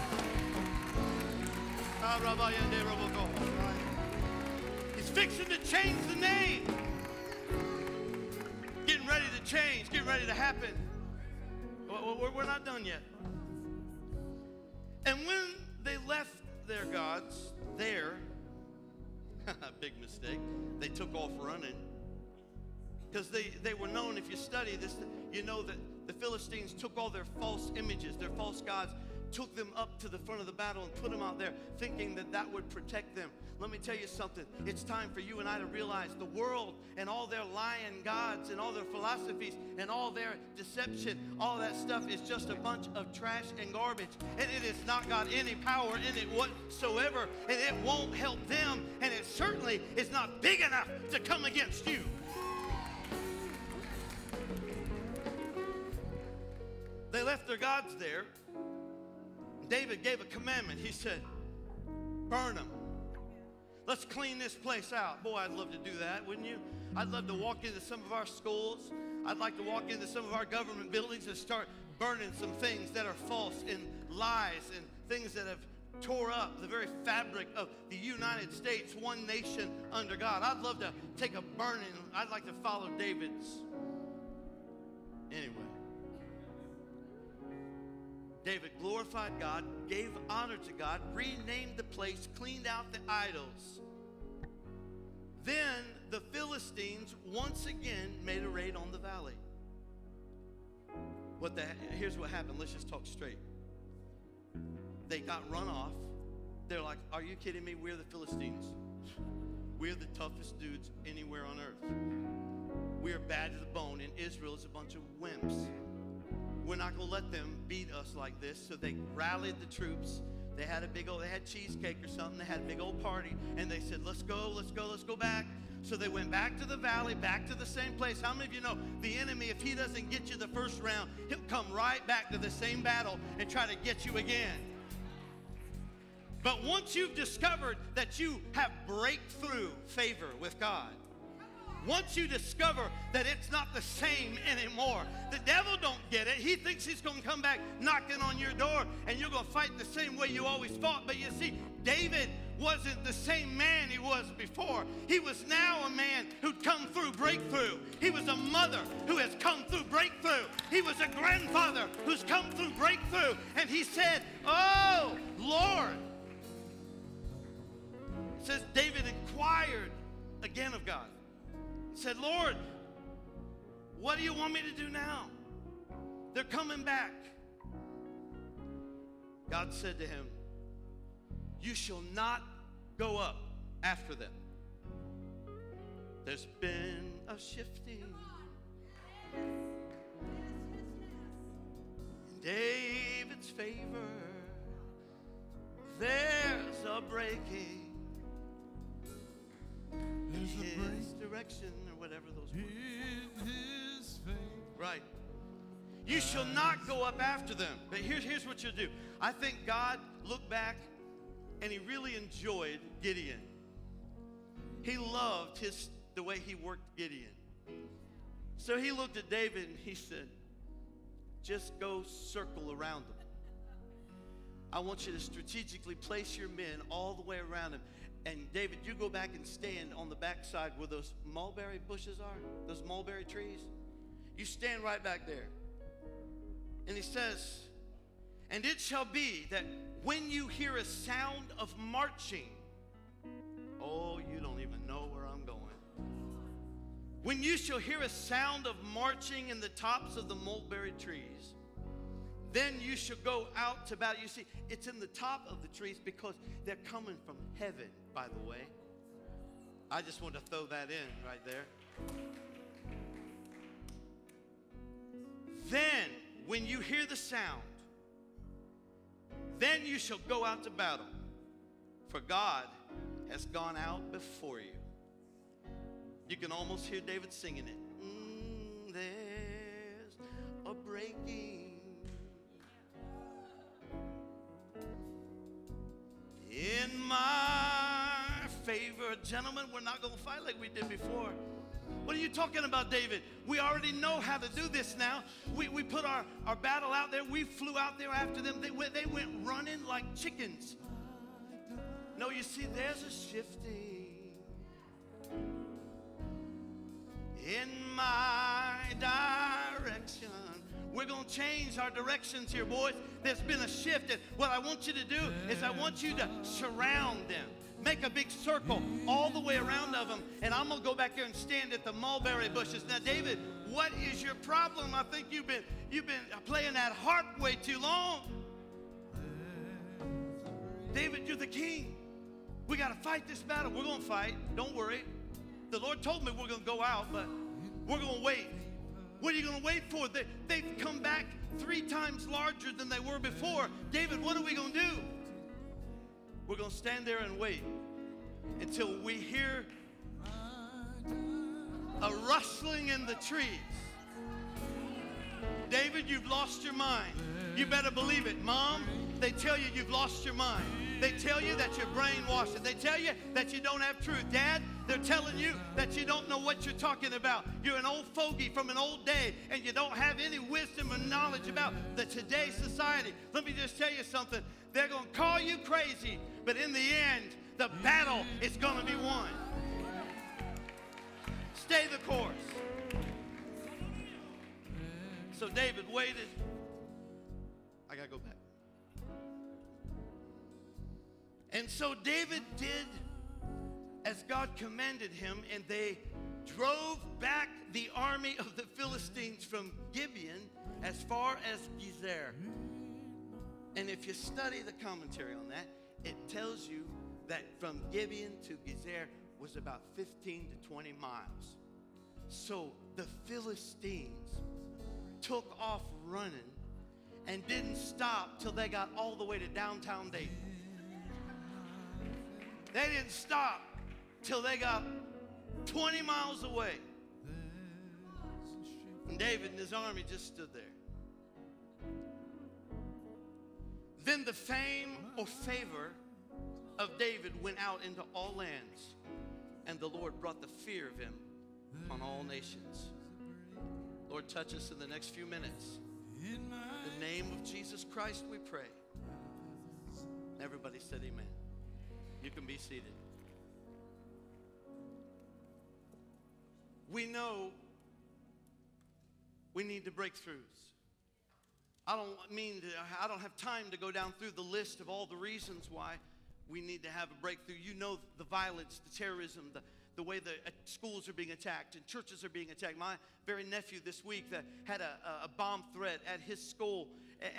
He's fixing to change the name. Getting ready to change, getting ready to happen. We're not done yet. And when they left their gods there, *laughs* big mistake, they took off running. Because they, they were known, if you study this, you know that the Philistines took all their false images, their false gods, took them up to the front of the battle and put them out there thinking that that would protect them. Let me tell you something. It's time for you and I to realize the world and all their lying gods and all their philosophies and all their deception, all that stuff is just a bunch of trash and garbage. And it has not got any power in it whatsoever. And it won't help them. And it certainly is not big enough to come against you. They left their gods there. David gave a commandment. He said, Burn them. Let's clean this place out. Boy, I'd love to do that, wouldn't you? I'd love to walk into some of our schools. I'd like to walk into some of our government buildings and start burning some things that are false and lies and things that have tore up the very fabric of the United States, one nation under God. I'd love to take a burning. I'd like to follow David's. Anyway. David glorified God, gave honor to God, renamed the place, cleaned out the idols. Then the Philistines once again made a raid on the valley. What the here's what happened. Let's just talk straight. They got run off. They're like, "Are you kidding me? We're the Philistines. We're the toughest dudes anywhere on earth. We're bad to the bone, and Israel is a bunch of wimps." We're not going to let them beat us like this. So they rallied the troops. They had a big old, they had cheesecake or something. They had a big old party. And they said, let's go, let's go, let's go back. So they went back to the valley, back to the same place. How many of you know the enemy, if he doesn't get you the first round, he'll come right back to the same battle and try to get you again. But once you've discovered that you have breakthrough favor with God, once you discover that it's not the same anymore, the devil don't get it. He thinks he's going to come back knocking on your door and you're going to fight the same way you always fought. But you see, David wasn't the same man he was before. He was now a man who'd come through breakthrough. He was a mother who has come through breakthrough. He was a grandfather who's come through breakthrough. And he said, Oh, Lord. It says David inquired again of God said, Lord, what do you want me to do now? They're coming back. God said to him, You shall not go up after them. There's been a shifting. In David's favor, there's a breaking. His direction or whatever those words. in his faith. Right. You shall not go up after them. But here's, here's what you'll do. I think God looked back and he really enjoyed Gideon. He loved his the way he worked Gideon. So he looked at David and he said, just go circle around them. I want you to strategically place your men all the way around him. And David, you go back and stand on the backside where those mulberry bushes are, those mulberry trees. You stand right back there. And he says, And it shall be that when you hear a sound of marching, oh, you don't even know where I'm going. When you shall hear a sound of marching in the tops of the mulberry trees, then you shall go out to battle. You see, it's in the top of the trees because they're coming from heaven, by the way. I just want to throw that in right there. Then, when you hear the sound, then you shall go out to battle, for God has gone out before you. You can almost hear David singing it. Mm, there's a breaking in my favor. Gentlemen, we're not going to fight like we did before. What are you talking about, David? We already know how to do this now. We, we put our, our battle out there. We flew out there after them. They went, they went running like chickens. No, you see, there's a shifting in my direction. We're going to change our directions here, boys. There's been a shift. And what I want you to do is I want you to surround them. Make a big circle all the way around of them. And I'm going to go back there and stand at the mulberry bushes. Now, David, what is your problem? I think you've been, you've been playing that harp way too long. David, you're the king. We got to fight this battle. We're going to fight. Don't worry. The Lord told me we're going to go out, but we're going to wait. What are you going to wait for? They, they've come back three times larger than they were before. David, what are we going to do? We're going to stand there and wait until we hear a rustling in the trees. David, you've lost your mind. You better believe it. Mom, they tell you you've lost your mind. They tell you that you're brainwashed. They tell you that you don't have truth. Dad, they're telling you that you don't know what you're talking about. You're an old fogey from an old day and you don't have any wisdom or knowledge about the today's society. Let me just tell you something. They're going to call you crazy, but in the end, the battle is going to be won. Stay the course. So David waited. I got to go back. And so David did as God commanded him, and they drove back the army of the Philistines from Gibeon as far as Gezer. And if you study the commentary on that, it tells you that from Gibeon to Gezer was about 15 to 20 miles. So the Philistines took off running and didn't stop till they got all the way to downtown Dayton. They didn't stop till they got 20 miles away. And David and his army just stood there. Then the fame or favor of David went out into all lands, and the Lord brought the fear of him on all nations. Lord, touch us in the next few minutes. In the name of Jesus Christ, we pray. Everybody said amen. You can be seated. We know we need the breakthroughs. I don't mean to, I don't have time to go down through the list of all the reasons why we need to have a breakthrough. You know the violence, the terrorism, the, the way the uh, schools are being attacked and churches are being attacked. My very nephew this week that had a, a bomb threat at his school,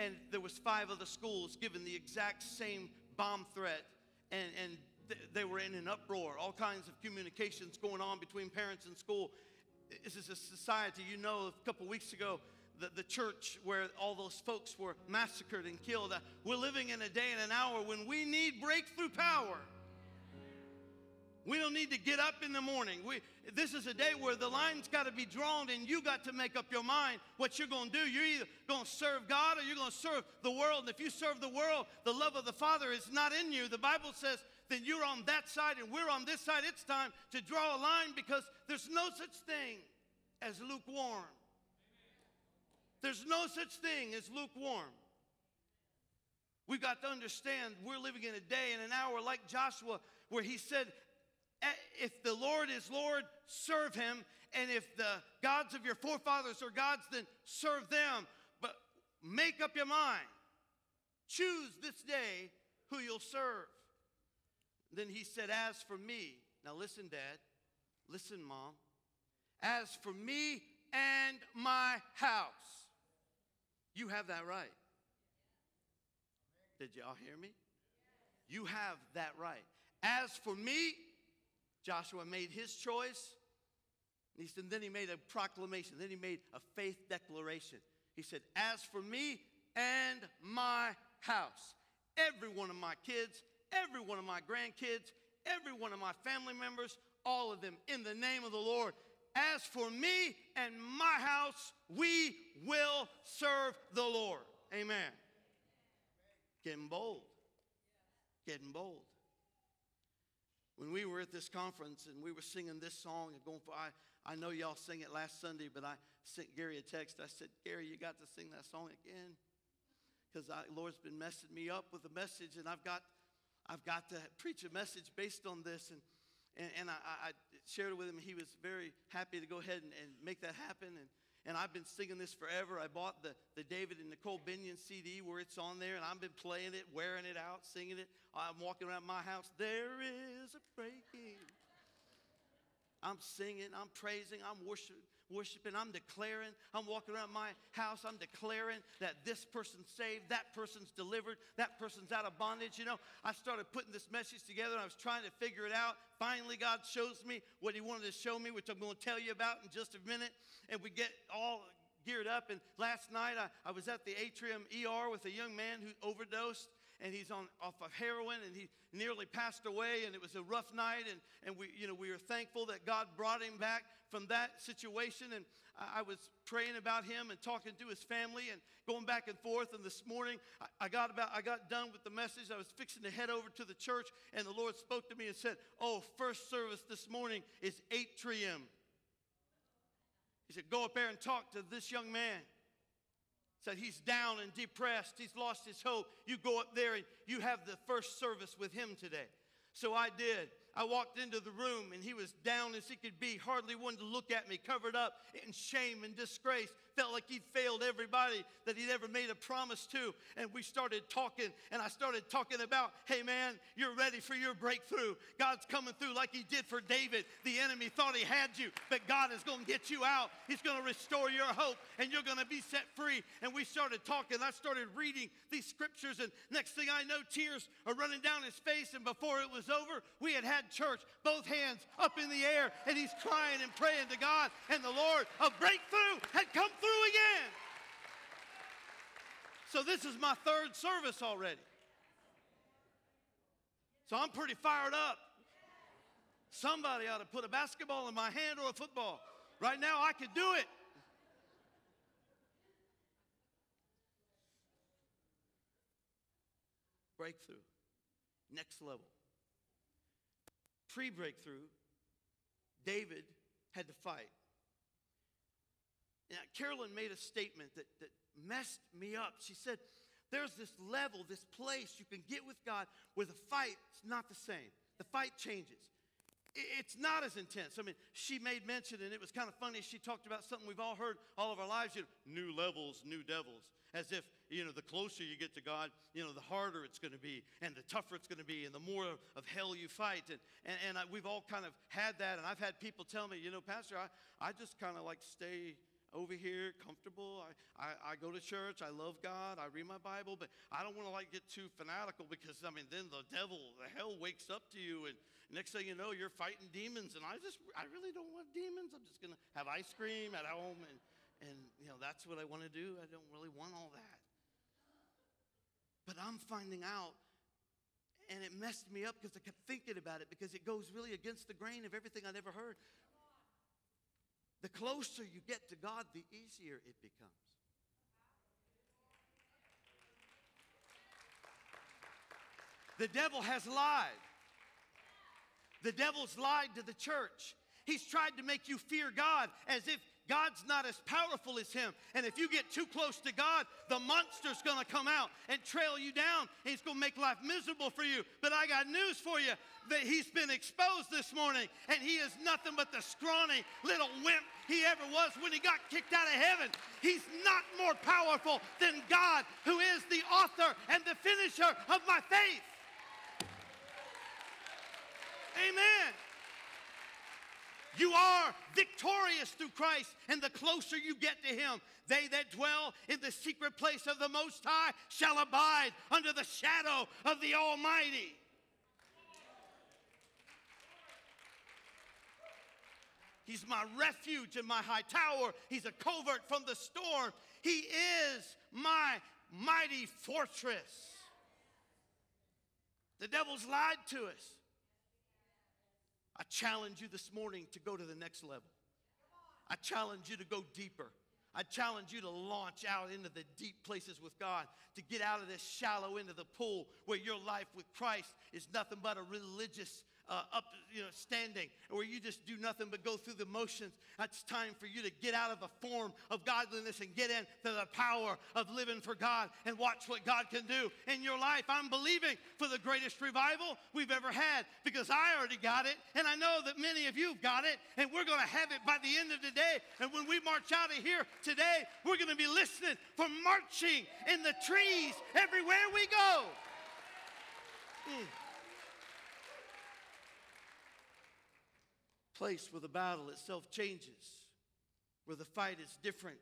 and, there was five other schools given the exact same bomb threat, and, and th- they were in an uproar. All kinds of communications going on between parents and school. This is a society, you know, a couple weeks ago, the, the church where all those folks were massacred and killed. Uh, we're living in a day and an hour when we need breakthrough power. We don't need to get up in the morning. We, this is a day where the line's got to be drawn and you got to make up your mind what you're going to do. You're either going to serve God or you're going to serve the world. And if you serve the world, the love of the Father is not in you. The Bible says that you're on that side and we're on this side. It's time to draw a line because there's no such thing as lukewarm. There's no such thing as lukewarm. We've got to understand we're living in a day and an hour like Joshua, where he said, eh, If the Lord is Lord, serve him. And if the gods of your forefathers are gods, then serve them. But make up your mind. Choose this day who you'll serve. Then he said, As for me, now listen, Dad, listen, Mom, as for me and my house, you have that right. Did y'all hear me? You have that right. As for me, Joshua made his choice. He said, then he made a proclamation. Then he made a faith declaration. He said, As for me and my house, every one of my kids, every one of my grandkids, every one of my family members, all of them, in the name of the Lord. As for me and my house, we will serve the Lord. Amen. Getting bold. Getting bold. When we were at this conference and we were singing this song and going for, I, I know y'all sang it last Sunday, but I sent Gary a text. I said, Gary, you got to sing that song again. Because the Lord's been messing me up with a message, and I've got, I've got to preach a message based on this. And, and, and I, I, shared it with him. He was very happy to go ahead and, and make that happen. And, and I've been singing this forever. I bought the, the David and Nicole Binion CD where it's on there, and I've been playing it, wearing it out, singing it. I'm walking around my house. There is a breaking. I'm singing, I'm praising, I'm worshiping, worshiping, I'm declaring, I'm walking around my house, I'm declaring that this person's saved, that person's delivered, that person's out of bondage. You know, I started putting this message together and I was trying to figure it out. Finally, God shows me what He wanted to show me, which I'm going to tell you about in just a minute. And we get all geared up. And last night I, I was at the atrium ER with a young man who overdosed and he's on off of heroin and he nearly passed away and it was a rough night and, and we you know we were thankful that god brought him back from that situation and i, I was praying about him and talking to his family and going back and forth and this morning I, I got about i got done with the message. I was fixing to head over to the church and the lord spoke to me and said oh first service this morning is atrium he said go up there and talk to this young man said he's down and depressed, he's lost his hope. You go up there and you have the first service with him today. So I did. I walked into the room and he was down as he could be, hardly wanted to look at me, covered up in shame and disgrace. Felt like he'd failed everybody that he'd ever made a promise to. And we started talking, and I started talking about, hey man, you're ready for your breakthrough. God's coming through like he did for David. The enemy thought he had you, but God is going to get you out. He's going to restore your hope, and you're going to be set free. And we started talking. I started reading these scriptures, and next thing I know, tears are running down his face. And before it was over, we had had church, both hands up in the air, and he's crying and praying to God. And the Lord, a breakthrough had come through again. So this is my third service already. So I'm pretty fired up. Somebody ought to put a basketball in my hand or a football. Right now, I could do it. Breakthrough. Next level. Pre breakthrough, David had to fight. Now, Carolyn made a statement that, that messed me up. She said, There's this level, this place you can get with God where the fight's not the same. The fight changes. It's not as intense. I mean, she made mention, and it was kind of funny. She talked about something we've all heard all of our lives you know, new levels, new devils. As if, you know, the closer you get to God, you know, the harder it's going to be, and the tougher it's going to be, and the more of hell you fight. And, and, and I, we've all kind of had that. And I've had people tell me, you know, Pastor, I, I just kind of like stay over here, comfortable. I, I, I, go to church. I love God. I read my Bible, but I don't want to like get too fanatical because I mean, then the devil, the hell wakes up to you, and next thing you know, you're fighting demons. And I just, I really don't want demons. I'm just gonna have ice cream at home, and and you know that's what I want to do. I don't really want all that. But I'm finding out and it messed me up because I kept thinking about it because it goes really against the grain of everything I'd ever heard. The closer you get to God, the easier it becomes. The devil has lied. The devil's lied to the church. He's tried to make you fear God as if God's not as powerful as him. And if you get too close to God, the monster's gonna come out and trail you down. And he's gonna make life miserable for you. But I got news for you that he's been exposed this morning, and he is nothing but the scrawny little wimp he ever was when he got kicked out of heaven. He's not more powerful than God, who is the author and the finisher of my faith. Amen. You are victorious through Christ, and the closer you get to Him, they that dwell in the secret place of the Most High shall abide under the shadow of the Almighty. He's my refuge and my high tower. He's a covert from the storm. He is my mighty fortress. The devil's lied to us. I challenge you this morning to go to the next level. I challenge you to go deeper. I challenge you to launch out into the deep places with God, to get out of this shallow into the pool where your life with Christ is nothing but a religious uh, up, you know, standing, where you just do nothing but go through the motions. That's time for you to get out of a form of godliness and get into the power of living for God and watch what God can do in your life. I'm believing for the greatest revival we've ever had because I already got it, and I know that many of you've got it, and we're going to have it by the end of the day. And when we march out of here today, we're going to be listening for marching in the trees everywhere we go. Mm. Place where the battle itself changes, where the fight is different.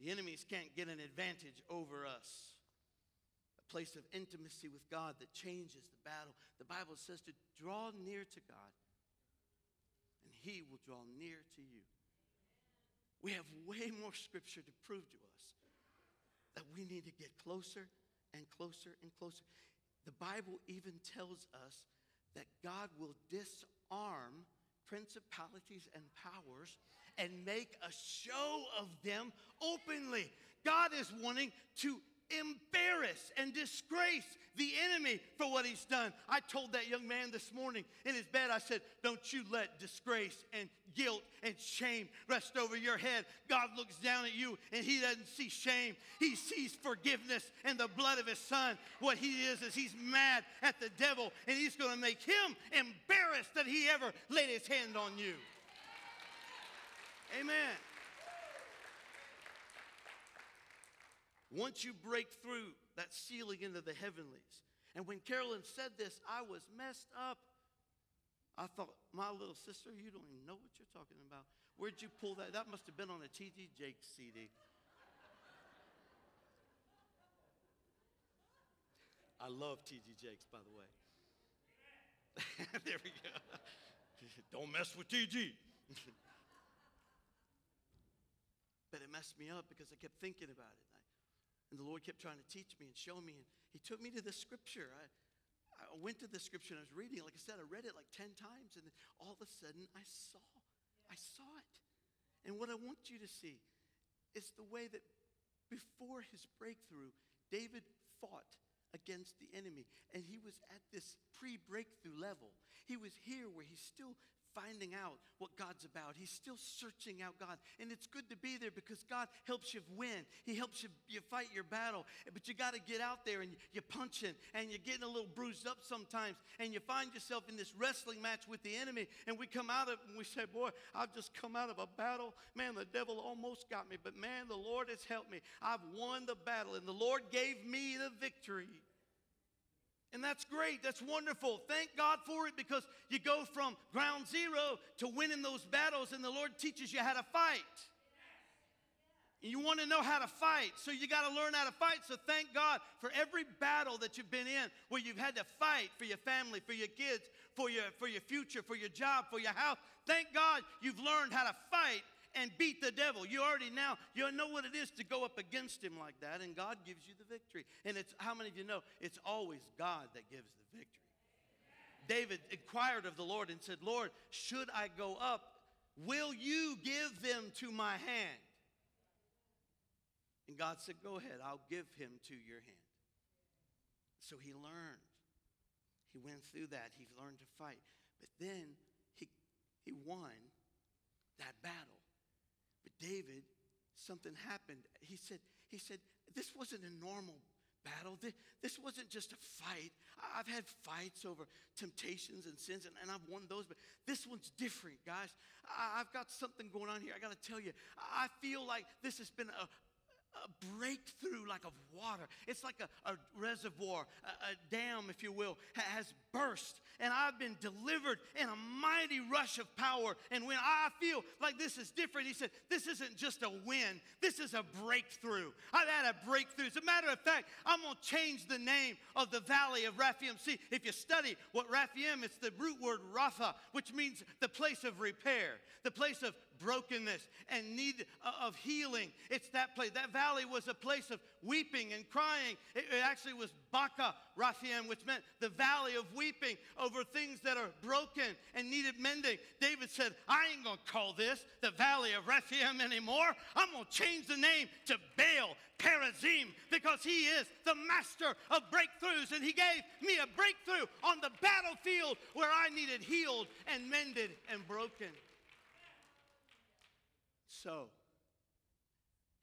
The enemies can't get an advantage over us. A place of intimacy with God that changes the battle. The Bible says to draw near to God, and He will draw near to you. We have way more scripture to prove to us that we need to get closer and closer and closer. The Bible even tells us that God will disarm principalities and powers and make a show of them openly. God is wanting to embarrass and disgrace the enemy for what he's done. I told that young man this morning in his bed, I said, Don't you let disgrace and guilt and shame rest over your head. God looks down at you and he doesn't see shame, he sees forgiveness and the blood of his son. What he is, is he's mad at the devil and he's going to make him embarrassed that he ever laid his hand on you. Amen. Once you break through that ceiling into the heavenlies. And when Carolyn said this, I was messed up. I thought, my little sister, you don't even know what you're talking about. Where'd you pull that? That must have been on a T.D. Jakes CD. I love T.D. Jakes, by the way. *laughs* there we go. *laughs* don't mess with T.D. *laughs* but it messed me up because I kept thinking about it. And the Lord kept trying to teach me and show me. And He took me to the scripture. I, I went to the scripture and I was reading. Like I said, I read it like 10 times. And then all of a sudden, I saw. I saw it. And what I want you to see is the way that before his breakthrough, David fought against the enemy. And he was at this pre breakthrough level. He was here where he's still finding out what God's about. He's still searching out God. And it's good to be there because God helps you win. He helps you, you fight your battle. But you got to get out there and you're punching and you're getting a little bruised up sometimes. And you find yourself in this wrestling match with the enemy. And we come out of it and we say, Boy, I've just come out of a battle. Man, the devil almost got me. But man, the Lord has helped me. I've won the battle and the Lord gave me the victory. And that's great. That's wonderful. Thank God for it because you go from ground zero to winning those battles, and the Lord teaches you how to fight. And you want to know how to fight, so you got to learn how to fight. So thank God for every battle that you've been in where you've had to fight for your family, for your kids, for your, for your future, for your job, for your house. Thank God you've learned how to fight and beat the devil. You already now, you know what it is to go up against him like that, and God gives you the victory. And it's how many of you know it's always God that gives the victory? David inquired of the Lord and said, Lord, should I go up? Will you give them to my hand? And God said, Go ahead, I'll give him to your hand. So he learned. He went through that. He learned to fight. But then he, he won that battle. But David, something happened. He said, he said, this wasn't a normal battle. This wasn't just a fight. I- I've had fights over temptations and sins, and, and I've won those, but this one's different, guys. I've got something going on here. I got to tell you, I feel like this has been a, a breakthrough like of water. It's like a, a reservoir, a, a dam, if you will, ha- has burst. And I've been delivered in a mighty rush of power. And when I feel like this is different, he said, This isn't just a win, this is a breakthrough. I've had a breakthrough. As a matter of fact, I'm going to change the name of the valley of Raphaim. See, if you study what Raphaim, it's the root word Rapha, which means the place of repair, the place of brokenness and need of healing. It's that place. That valley was a place of weeping and crying. It, actually was Baka Raphaim, which meant the valley of weeping over things that are broken and needed mending. David said, I ain't going to call this the valley of Raphaim anymore. I'm going to change the name to Baal Perazim because he is the master of breakthroughs and he gave me a breakthrough on the battlefield where I needed healed and mended and broken. So,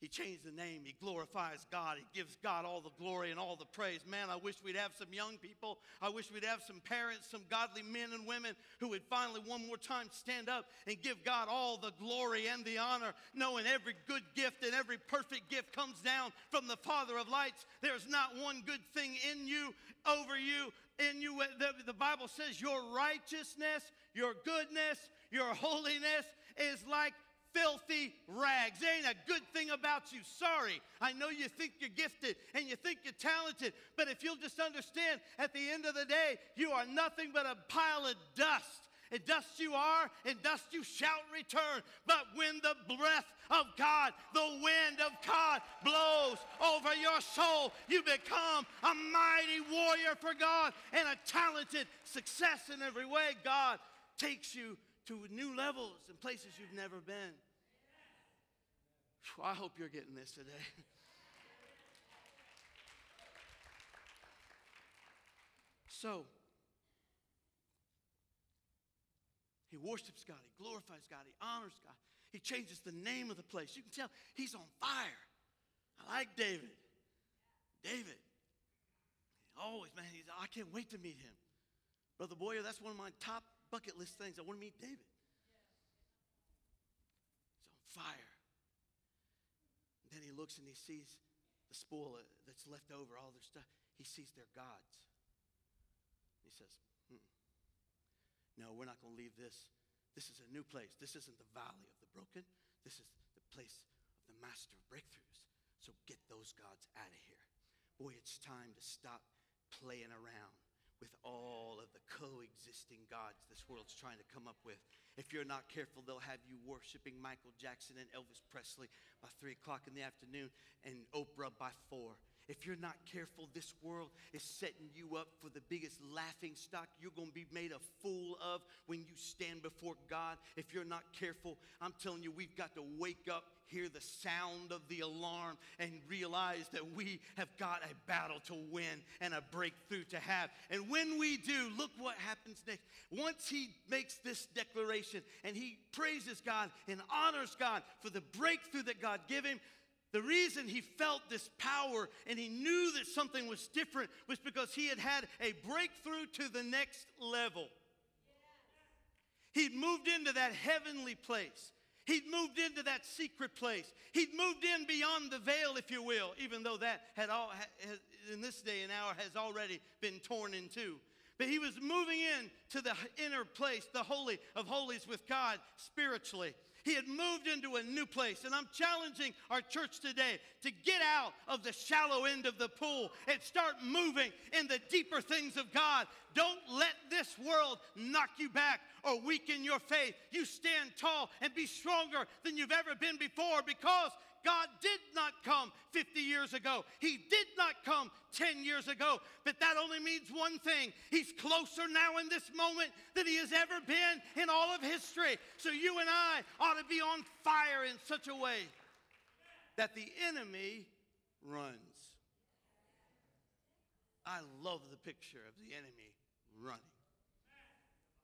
he changed the name. He glorifies God. He gives God all the glory and all the praise. Man, I wish we'd have some young people. I wish we'd have some parents, some godly men and women who would finally one more time stand up and give God all the glory and the honor, knowing every good gift and every perfect gift comes down from the Father of lights. There's not one good thing in you, over you, in you. The, the Bible says your righteousness, your goodness, your holiness is like filthy rags. There ain't a good thing about you. Sorry. I know you think you're gifted and you think you're talented, but if you'll just understand, at the end of the day, you are nothing but a pile of dust. And dust you are, and dust you shall return. But when the breath of God, the wind of God blows over your soul, you become a mighty warrior for God and a talented success in every way. God takes you to new levels and places you've never been. I hope you're getting this today. *laughs* So, he worships God, he glorifies God, he honors God, he changes the name of the place. You can tell he's on fire. I like David. David. Always, man, he's, I can't wait to meet him. Brother Boyer, that's one of my top bucket list things. I want to meet David. He's on fire. And then he looks and he sees the spoil that's left over, all their stuff. He sees their gods. He says, hmm. No, we're not going to leave this. This is a new place. This isn't the valley of the broken. This is the place of the master of breakthroughs. So get those gods out of here. Boy, it's time to stop playing around with all of the coexisting gods this world's trying to come up with. If you're not careful, they'll have you worshiping Michael Jackson and Elvis Presley by 3 o'clock in the afternoon and Oprah by 4. If you're not careful, this world is setting you up for the biggest laughing stock you're going to be made a fool of when you stand before God. If you're not careful, I'm telling you, we've got to wake up, hear the sound of the alarm, and realize that we have got a battle to win and a breakthrough to have. And when we do, look what happens next. Once he makes this declaration and he praises God and honors God for the breakthrough that God gave him, the reason he felt this power and he knew that something was different was because he had had a breakthrough to the next level. He'd moved into that heavenly place. He'd moved into that secret place. He'd moved in beyond the veil, if you will, even though that had all, in this day and hour has already been torn in two. But he was moving in to the inner place, the holy of holies with God spiritually. He had moved into a new place. And I'm challenging our church today to get out of the shallow end of the pool and start moving in the deeper things of God. Don't let this world knock you back or weaken your faith. You stand tall and be stronger than you've ever been before because God did not come 50 years ago. He did not come 10 years ago. But that only means one thing He's closer now in this moment than He has ever been in all of history. So you and I ought to be on fire in such a way that the enemy runs. I love the picture of the enemy running.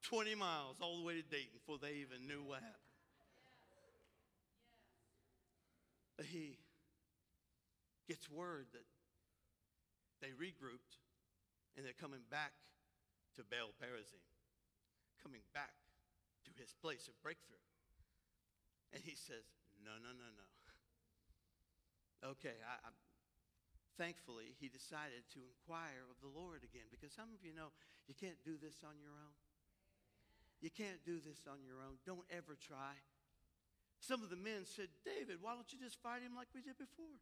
20 miles all the way to Dayton before they even knew what happened. He gets word that they regrouped and they're coming back to Baal Perazim, coming back to his place of breakthrough. And he says, No, no, no, no. Okay, I, I, thankfully, he decided to inquire of the Lord again because some of you know you can't do this on your own. You can't do this on your own. Don't ever try. Some of the men said, David, why don't you just fight him like we did before?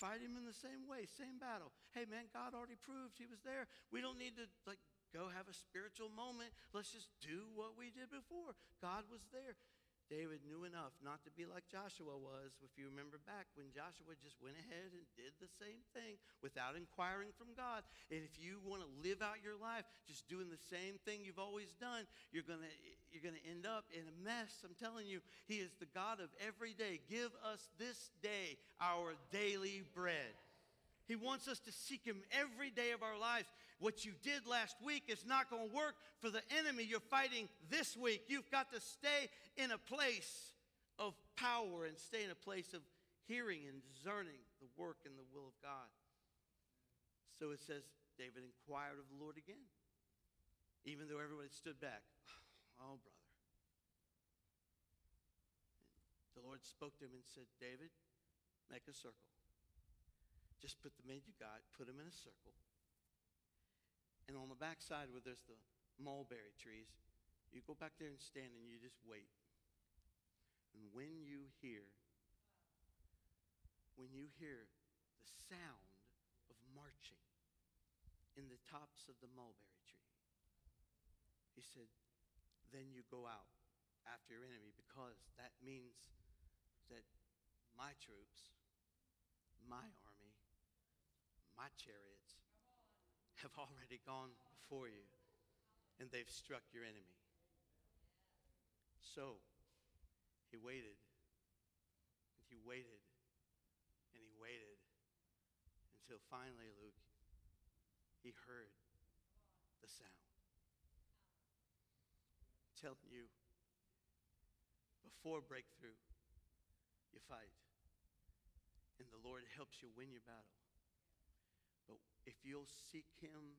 Fight him in the same way, same battle. Hey, man, God already proved he was there. We don't need to, like, go have a spiritual moment. Let's just do what we did before. God was there. David knew enough not to be like Joshua was, if you remember back when Joshua just went ahead and did the same thing without inquiring from God. And if you want to live out your life just doing the same thing you've always done, you're going to you're going to end up in a mess. I'm telling you, he is the God of every day. Give us this day our daily bread. He wants us to seek Him every day of our lives. What you did last week is not going to work for the enemy you're fighting this week. You've got to stay in a place of power and stay in a place of hearing and discerning the work and the will of God. So it says, David inquired of the Lord again, even though everybody stood back. *sighs* Oh, brother. The Lord spoke to him and said, David, make a circle. Just put the men you got, put them in a circle. And on the backside where there's the mulberry trees, you go back there and stand and you just wait. And when you hear, when you hear the sound of marching in the tops of the mulberry tree, he said, then you go out after your enemy because that means that my troops, my army, my chariots have already gone before you and they've struck your enemy. So he waited and he waited and he waited until finally, Luke, he heard the sound. I'm telling you, before breakthrough, you fight. And the Lord helps you win your battle. But if you'll seek Him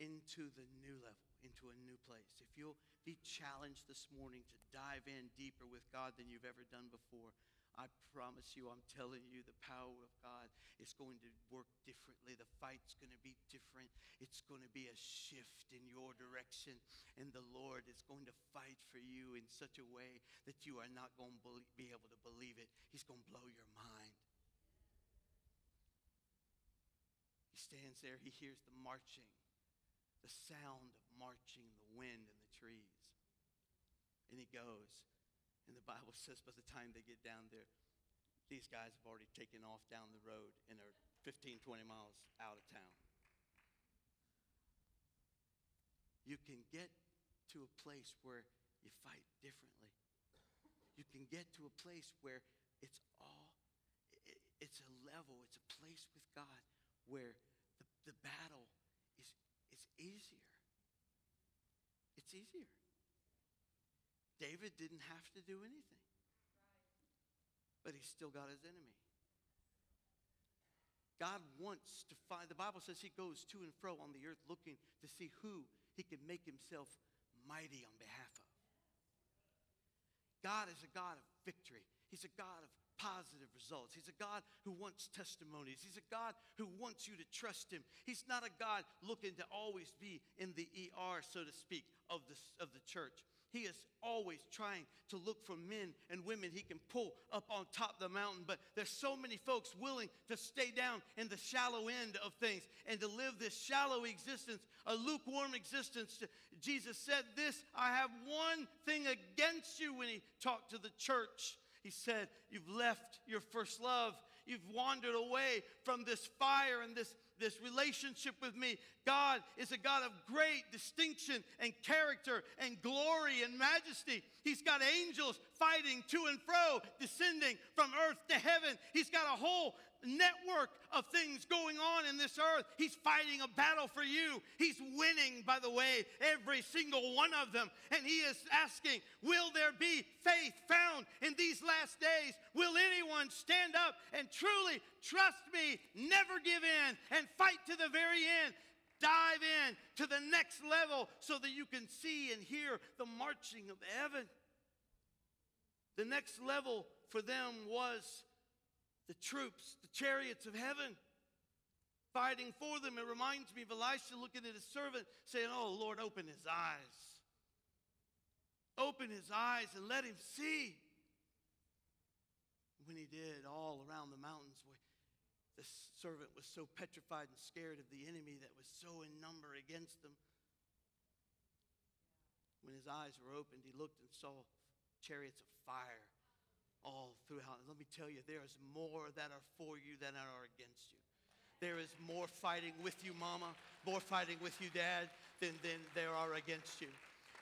into the new level, into a new place, if you'll be challenged this morning to dive in deeper with God than you've ever done before, I promise you, I'm telling you, the power of God is going to work differently. The fight's going to be different. It's going to be a shift in your direction. And the Lord is going to fight for you in such a way that you are not going to be able to believe it. He's going to blow your mind. He stands there, he hears the marching, the sound of marching, the wind and the trees. And he goes. And the Bible *laughs* says by the time they get down there, these guys have already taken off down the road and are 15, 20 miles out of town. You can get to a place where you fight differently. You can get to a place where it's all, it's a level, it's a place with God where the, the battle is, is easier. It's easier. David didn't have to do anything, but he still got his enemy. God wants to find, the Bible says he goes to and fro on the earth looking to see who he can make himself mighty on behalf of. God is a God of victory, He's a God of positive results. He's a God who wants testimonies. He's a God who wants you to trust him. He's not a God looking to always be in the ER, so to speak, of the, of the church. He is always trying to look for men and women he can pull up on top of the mountain. But there's so many folks willing to stay down in the shallow end of things and to live this shallow existence, a lukewarm existence. Jesus said, This, I have one thing against you when he talked to the church. He said, You've left your first love. You've wandered away from this fire and this, this relationship with me. God is a God of great distinction and character and glory and majesty. He's got angels fighting to and fro, descending from earth to heaven. He's got a whole network of things going on in this earth. He's fighting a battle for you. He's winning, by the way, every single one of them. And He is asking, Will there be faith found in these last days? Will anyone stand up and truly trust me, never give in, and fight to the very end? Dive in to the next level so that you can see and hear the marching of heaven. The next level for them was the troops, the chariots of heaven fighting for them. It reminds me of Elisha looking at his servant saying, Oh, Lord, open his eyes. Open his eyes and let him see. When he did, all around the mountains, the servant was so petrified and scared of the enemy that was so in number against them. When his eyes were opened, he looked and saw chariots of fire all throughout. Let me tell you, there is more that are for you than are against you. There is more fighting with you, mama, more fighting with you, dad, than, than there are against you.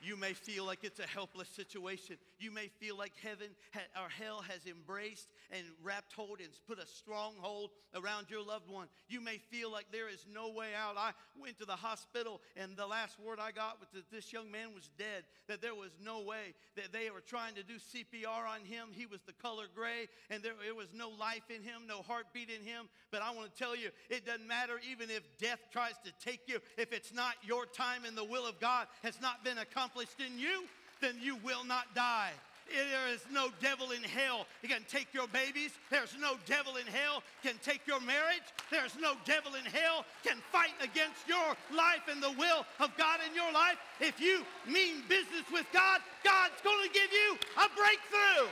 You may feel like it's a helpless situation. You may feel like heaven ha- or hell has embraced and wrapped hold and put a stronghold around your loved one. You may feel like there is no way out. I went to the hospital, and the last word I got was that this young man was dead, that there was no way, that they were trying to do CPR on him. He was the color gray, and there, there was no life in him, no heartbeat in him. But I want to tell you, it doesn't matter even if death tries to take you, if it's not your time and the will of God has not been accomplished in you, then you will not die. There is no devil in hell that can take your babies. There's no devil in hell can take your marriage. There's no devil in hell can fight against your life and the will of God in your life. If you mean business with God, God's going to give you a breakthrough.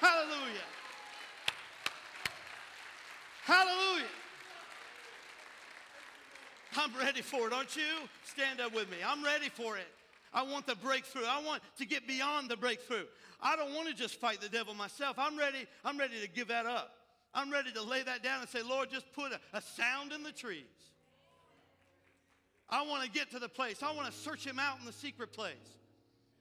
Hallelujah. Hallelujah. I'm ready for it, aren't you? Stand up with me. I'm ready for it. I want the breakthrough. I want to get beyond the breakthrough. I don't want to just fight the devil myself. I'm ready. I'm ready to give that up. I'm ready to lay that down and say, Lord, just put a, a sound in the trees. I want to get to the place. I want to search him out in the secret place.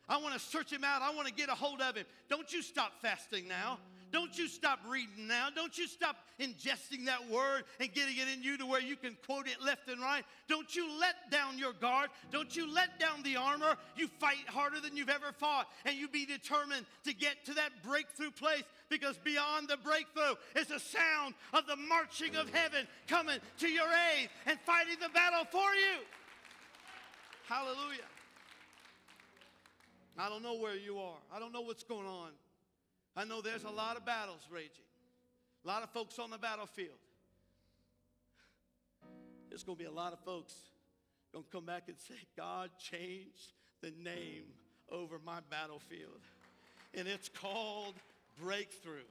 I want to search him out. I want to get a hold of him. Don't you stop fasting now. Don't you stop reading now. Don't you stop ingesting that word and getting it in you to where you can quote it left and right. Don't you let down your guard. Don't you let down the armor. You fight harder than you've ever fought, and you be determined to get to that breakthrough place because beyond the breakthrough is the sound of the marching of heaven coming to your aid and fighting the battle for you. Hallelujah. I don't know where you are. I don't know what's going on. I know there's a lot of battles raging, a lot of folks on the battlefield. There's going to be a lot of folks going to come back and say, God changed the name over my battlefield. And it's called breakthrough.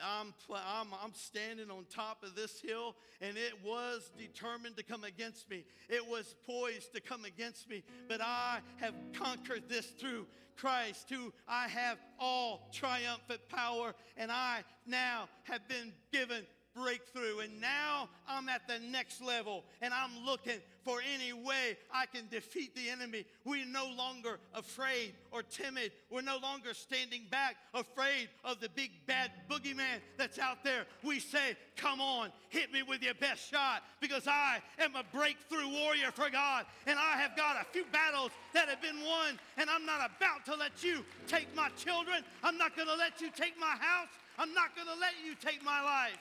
I'm, I'm, I'm standing on top of this hill, and it was determined to come against me. It was poised to come against me, but I have conquered this through Christ, who I have all triumphant power, and I now have been given breakthrough. And now I'm at the next level and I'm looking for any way I can defeat the enemy. We're no longer afraid or timid. We're no longer standing back, afraid of the big bad boogeyman that's out there. We say, Come on, hit me with your best shot because I am a breakthrough warrior for God. And I have got a few battles that have been won. And I'm not about to let you take my children. I'm not going to let you take my house. I'm not going to let you take my life.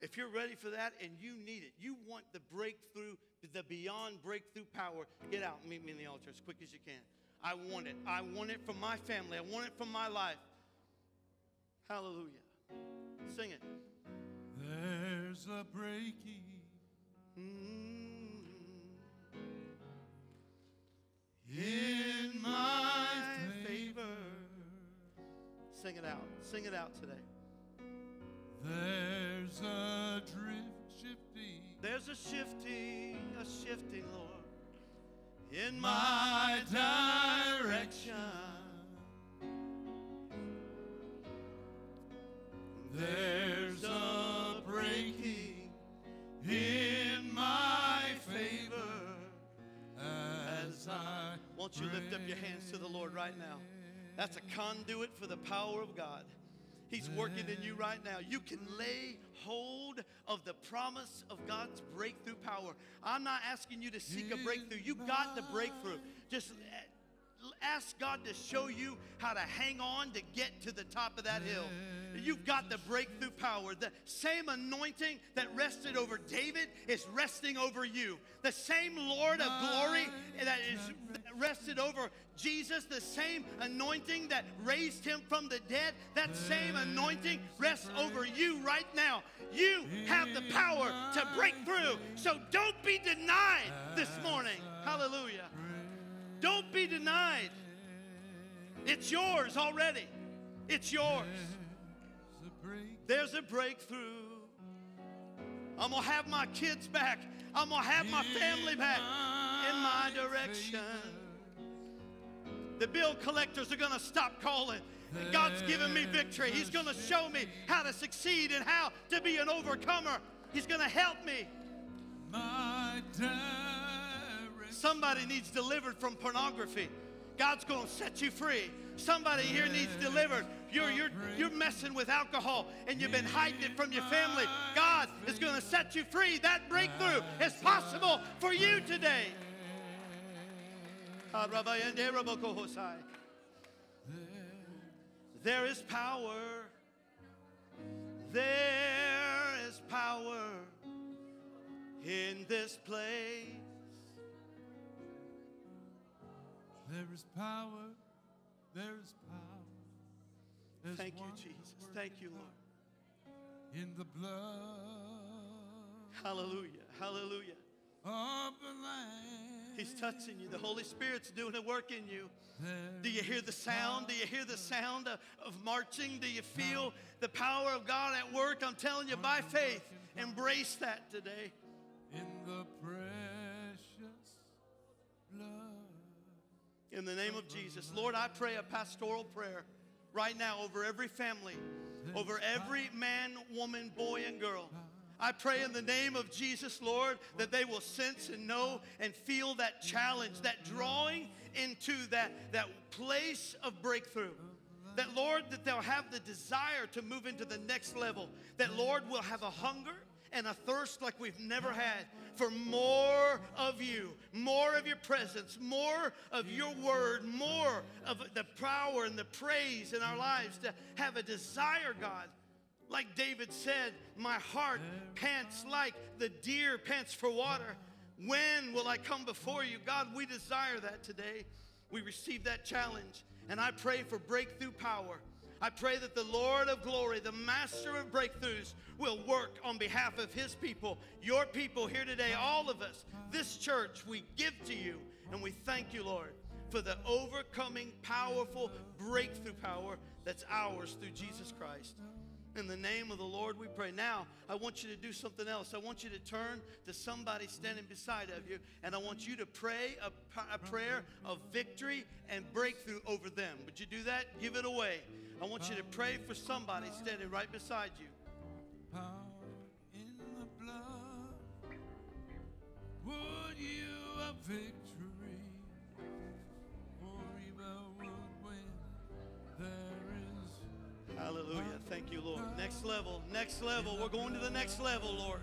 If you're ready for that and you need it, you want the breakthrough, the beyond breakthrough power, get out and meet me in the altar as quick as you can. I want it. I want it for my family. I want it for my life. Hallelujah. Sing it. There's a breaking Mm. in my favor. Sing it out. Sing it out today. There's a drift shifting There's a shifting, a shifting, Lord, in my direction. There's a breaking in my favor as I Won't you lift up your hands to the Lord right now? That's a conduit for the power of God. He's working in you right now. You can lay hold of the promise of God's breakthrough power. I'm not asking you to seek a breakthrough. You got the breakthrough. Just uh, ask God to show you how to hang on to get to the top of that hill. You've got the breakthrough power. The same anointing that rested over David is resting over you. The same Lord of glory that is rested over Jesus, the same anointing that raised him from the dead, that same anointing rests over you right now. You have the power to break through. So don't be denied this morning. Hallelujah. Don't be denied. It's yours already. It's yours. There's a breakthrough. I'm going to have my kids back. I'm going to have my family back in my direction. The bill collectors are going to stop calling. God's given me victory. He's going to show me how to succeed and how to be an overcomer. He's going to help me. Somebody needs delivered from pornography. God's going to set you free. Somebody here needs delivered. You're, you're, you're messing with alcohol and you've been hiding it from your family. God is going to set you free. That breakthrough is possible for you today. There is power. There is power in this place. There is power. There is power. There's Thank you, Jesus. Thank you, Lord. In the blood Hallelujah. Hallelujah. of the Lamb. He's touching you. The Holy Spirit's doing a work in you. Do you hear the sound? Do you hear the sound of, of marching? Do you feel the power of God at work? I'm telling you, by faith, embrace that today. in the precious blood. In the name of Jesus. Lord, I pray a pastoral prayer right now over every family, over every man, woman, boy, and girl. I pray in the name of Jesus, Lord, that they will sense and know and feel that challenge, that drawing into that, that place of breakthrough. That, Lord, that they'll have the desire to move into the next level. That, Lord, will have a hunger and a thirst like we've never had for more of you, more of your presence, more of your word, more of the power and the praise in our lives to have a desire, God. Like David said, my heart pants like the deer pants for water. When will I come before you? God, we desire that today. We receive that challenge. And I pray for breakthrough power. I pray that the Lord of glory, the master of breakthroughs, will work on behalf of his people, your people here today, all of us. This church, we give to you and we thank you, Lord, for the overcoming, powerful breakthrough power that's ours through Jesus Christ. In the name of the Lord, we pray. Now, I want you to do something else. I want you to turn to somebody standing beside of you, and I want you to pray a, a prayer of victory and breakthrough over them. Would you do that? Give it away. I want you to pray for somebody standing right beside you. Power in the blood. Would you victory? Hallelujah. Thank you, Lord. Next level, next level. We're going to the next level, Lord.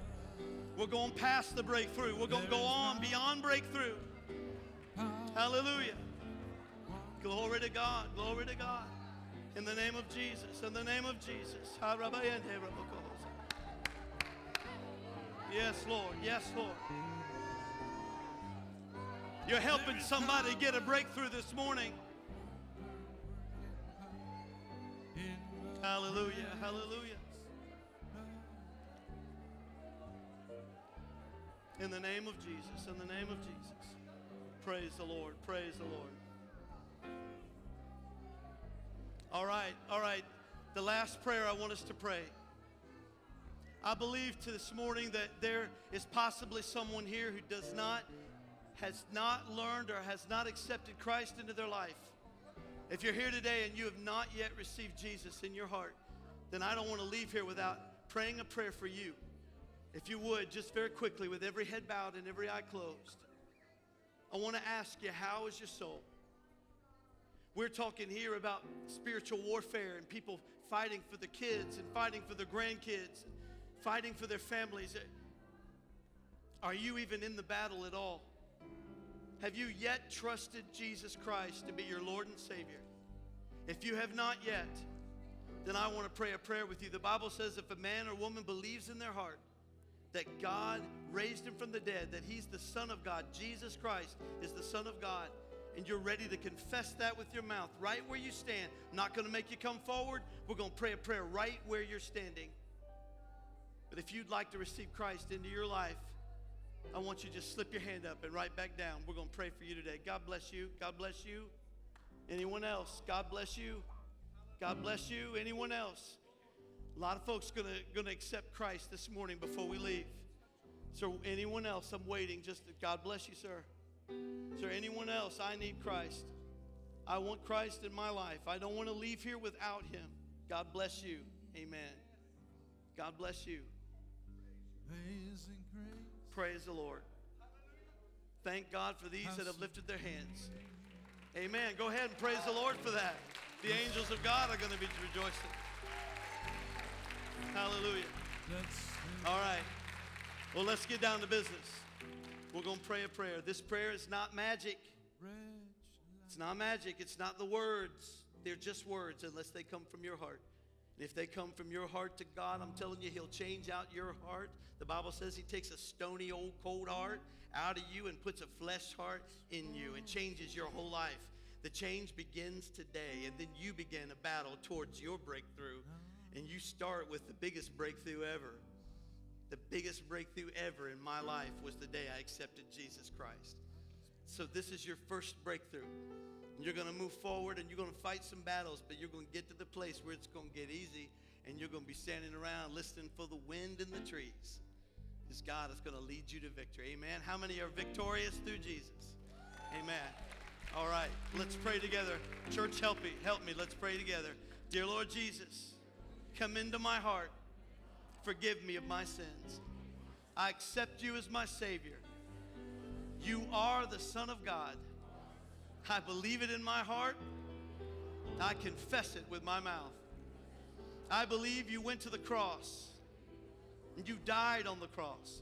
We're going past the breakthrough. We're going to go on beyond breakthrough. Hallelujah. Glory to God. Glory to God. In the name of Jesus. In the name of Jesus. Yes, Lord. Yes, Lord. You're helping somebody get a breakthrough this morning. Hallelujah. Hallelujah. In the name of Jesus. In the name of Jesus. Praise the Lord. Praise the Lord. All right. All right. The last prayer I want us to pray. I believe to this morning that there is possibly someone here who does not, has not learned or has not accepted Christ into their life. If you're here today and you have not yet received Jesus in your heart, then I don't want to leave here without praying a prayer for you. If you would, just very quickly, with every head bowed and every eye closed, I want to ask you, how is your soul? We're talking here about spiritual warfare and people fighting for the kids and fighting for the grandkids, fighting for their families. Are you even in the battle at all? Have you yet trusted Jesus Christ to be your Lord and Savior? If you have not yet, then I want to pray a prayer with you. The Bible says if a man or woman believes in their heart that God raised him from the dead, that he's the Son of God, Jesus Christ is the Son of God, and you're ready to confess that with your mouth right where you stand, not going to make you come forward. We're going to pray a prayer right where you're standing. But if you'd like to receive Christ into your life, I want you to just slip your hand up and right back down. We're going to pray for you today. God bless you. God bless you. Anyone else? God bless you. God bless you. Anyone else? A lot of folks gonna gonna accept Christ this morning before we leave. So anyone else? I'm waiting. Just God bless you, sir. Is there anyone else? I need Christ. I want Christ in my life. I don't want to leave here without Him. God bless you. Amen. God bless you. Amazing grace. Praise the Lord. Thank God for these that have lifted their hands. Amen. Go ahead and praise the Lord for that. The angels of God are going to be rejoicing. Hallelujah. All right. Well, let's get down to business. We're going to pray a prayer. This prayer is not magic. It's not magic. It's not the words. They're just words unless they come from your heart. If they come from your heart to God, I'm telling you, He'll change out your heart. The Bible says He takes a stony, old, cold heart out of you and puts a flesh heart in you and changes your whole life. The change begins today, and then you begin a battle towards your breakthrough. And you start with the biggest breakthrough ever. The biggest breakthrough ever in my life was the day I accepted Jesus Christ. So, this is your first breakthrough. You're going to move forward and you're going to fight some battles, but you're going to get to the place where it's going to get easy and you're going to be standing around listening for the wind in the trees. Because God is going to lead you to victory. Amen. How many are victorious through Jesus? Amen. All right, let's pray together. Church, help me. Help me. Let's pray together. Dear Lord Jesus, come into my heart. Forgive me of my sins. I accept you as my Savior. You are the Son of God. I believe it in my heart. I confess it with my mouth. I believe you went to the cross and you died on the cross.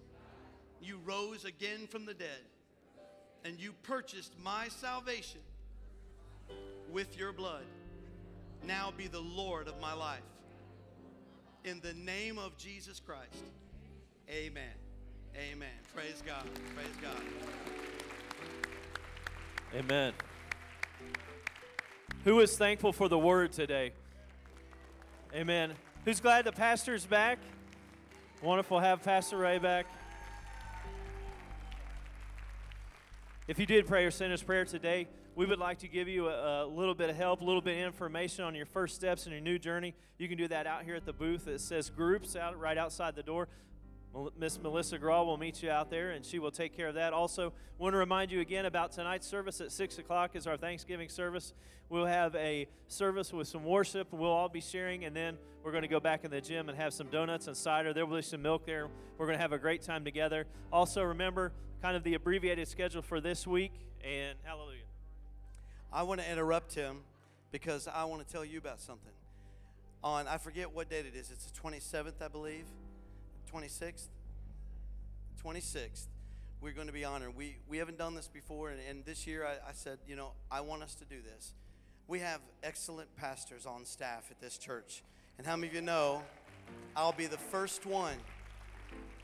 You rose again from the dead and you purchased my salvation with your blood. Now be the Lord of my life. In the name of Jesus Christ. Amen. Amen. Praise God. Praise God. Amen. Who is thankful for the word today? Amen. Who's glad the pastor's back? Wonderful have Pastor Ray back. If you did pray or send us prayer today, we would like to give you a, a, little bit of help, a little bit of information on your first steps in your new journey. You can do that out here at the booth that says groups out right outside the door. Miss Melissa Graw will meet you out there, and she will take care of that. Also, want to remind you again about tonight's service at six o'clock is our Thanksgiving service. We'll have a service with some worship. We'll all be sharing, and then we're going to go back in the gym and have some donuts and cider. There will be some milk there. We're going to have a great time together. Also, remember kind of the abbreviated schedule for this week, and hallelujah. I want to interrupt him because I want to tell you about something. On I forget what date it is. It's the 27th, I believe. 26th 26th we're going to be honored. We we haven't done this before and, and this year I, I, said you know i want us to do this. We have excellent pastors on staff at this church. And how many of you know i'll be the first one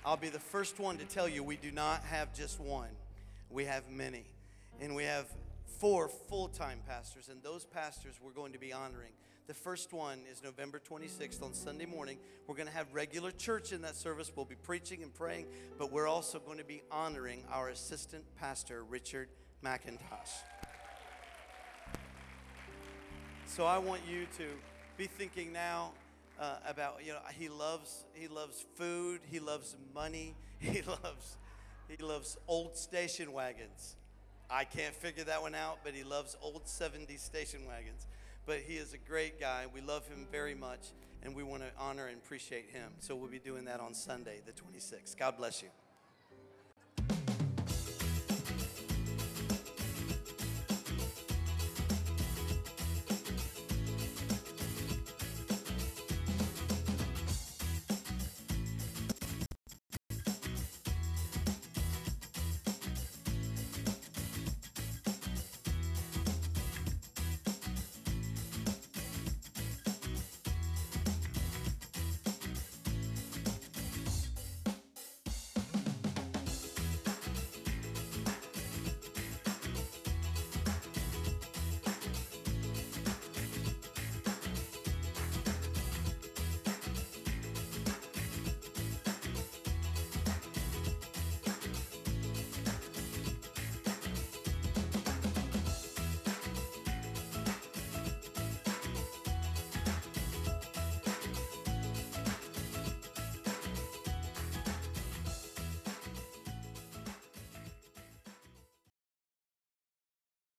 i'll be the first one to tell you we do not have just one. We have many. And we have four full-time pastors and those pastors we're going to be honoring the first one is November 26th on Sunday morning. We're going to have regular church in that service. We'll be preaching and praying, but we're also going to be honoring our assistant pastor, Richard McIntosh. So I want you to be thinking now uh, about you know he loves he loves food, he loves money, *laughs* he loves he loves old station wagons. I can't figure that one out, but he loves old 70 station wagons but he is a great guy. We love him very much, and we want to honor and appreciate him. So we'll be doing that on Sunday, the 26th. God bless you.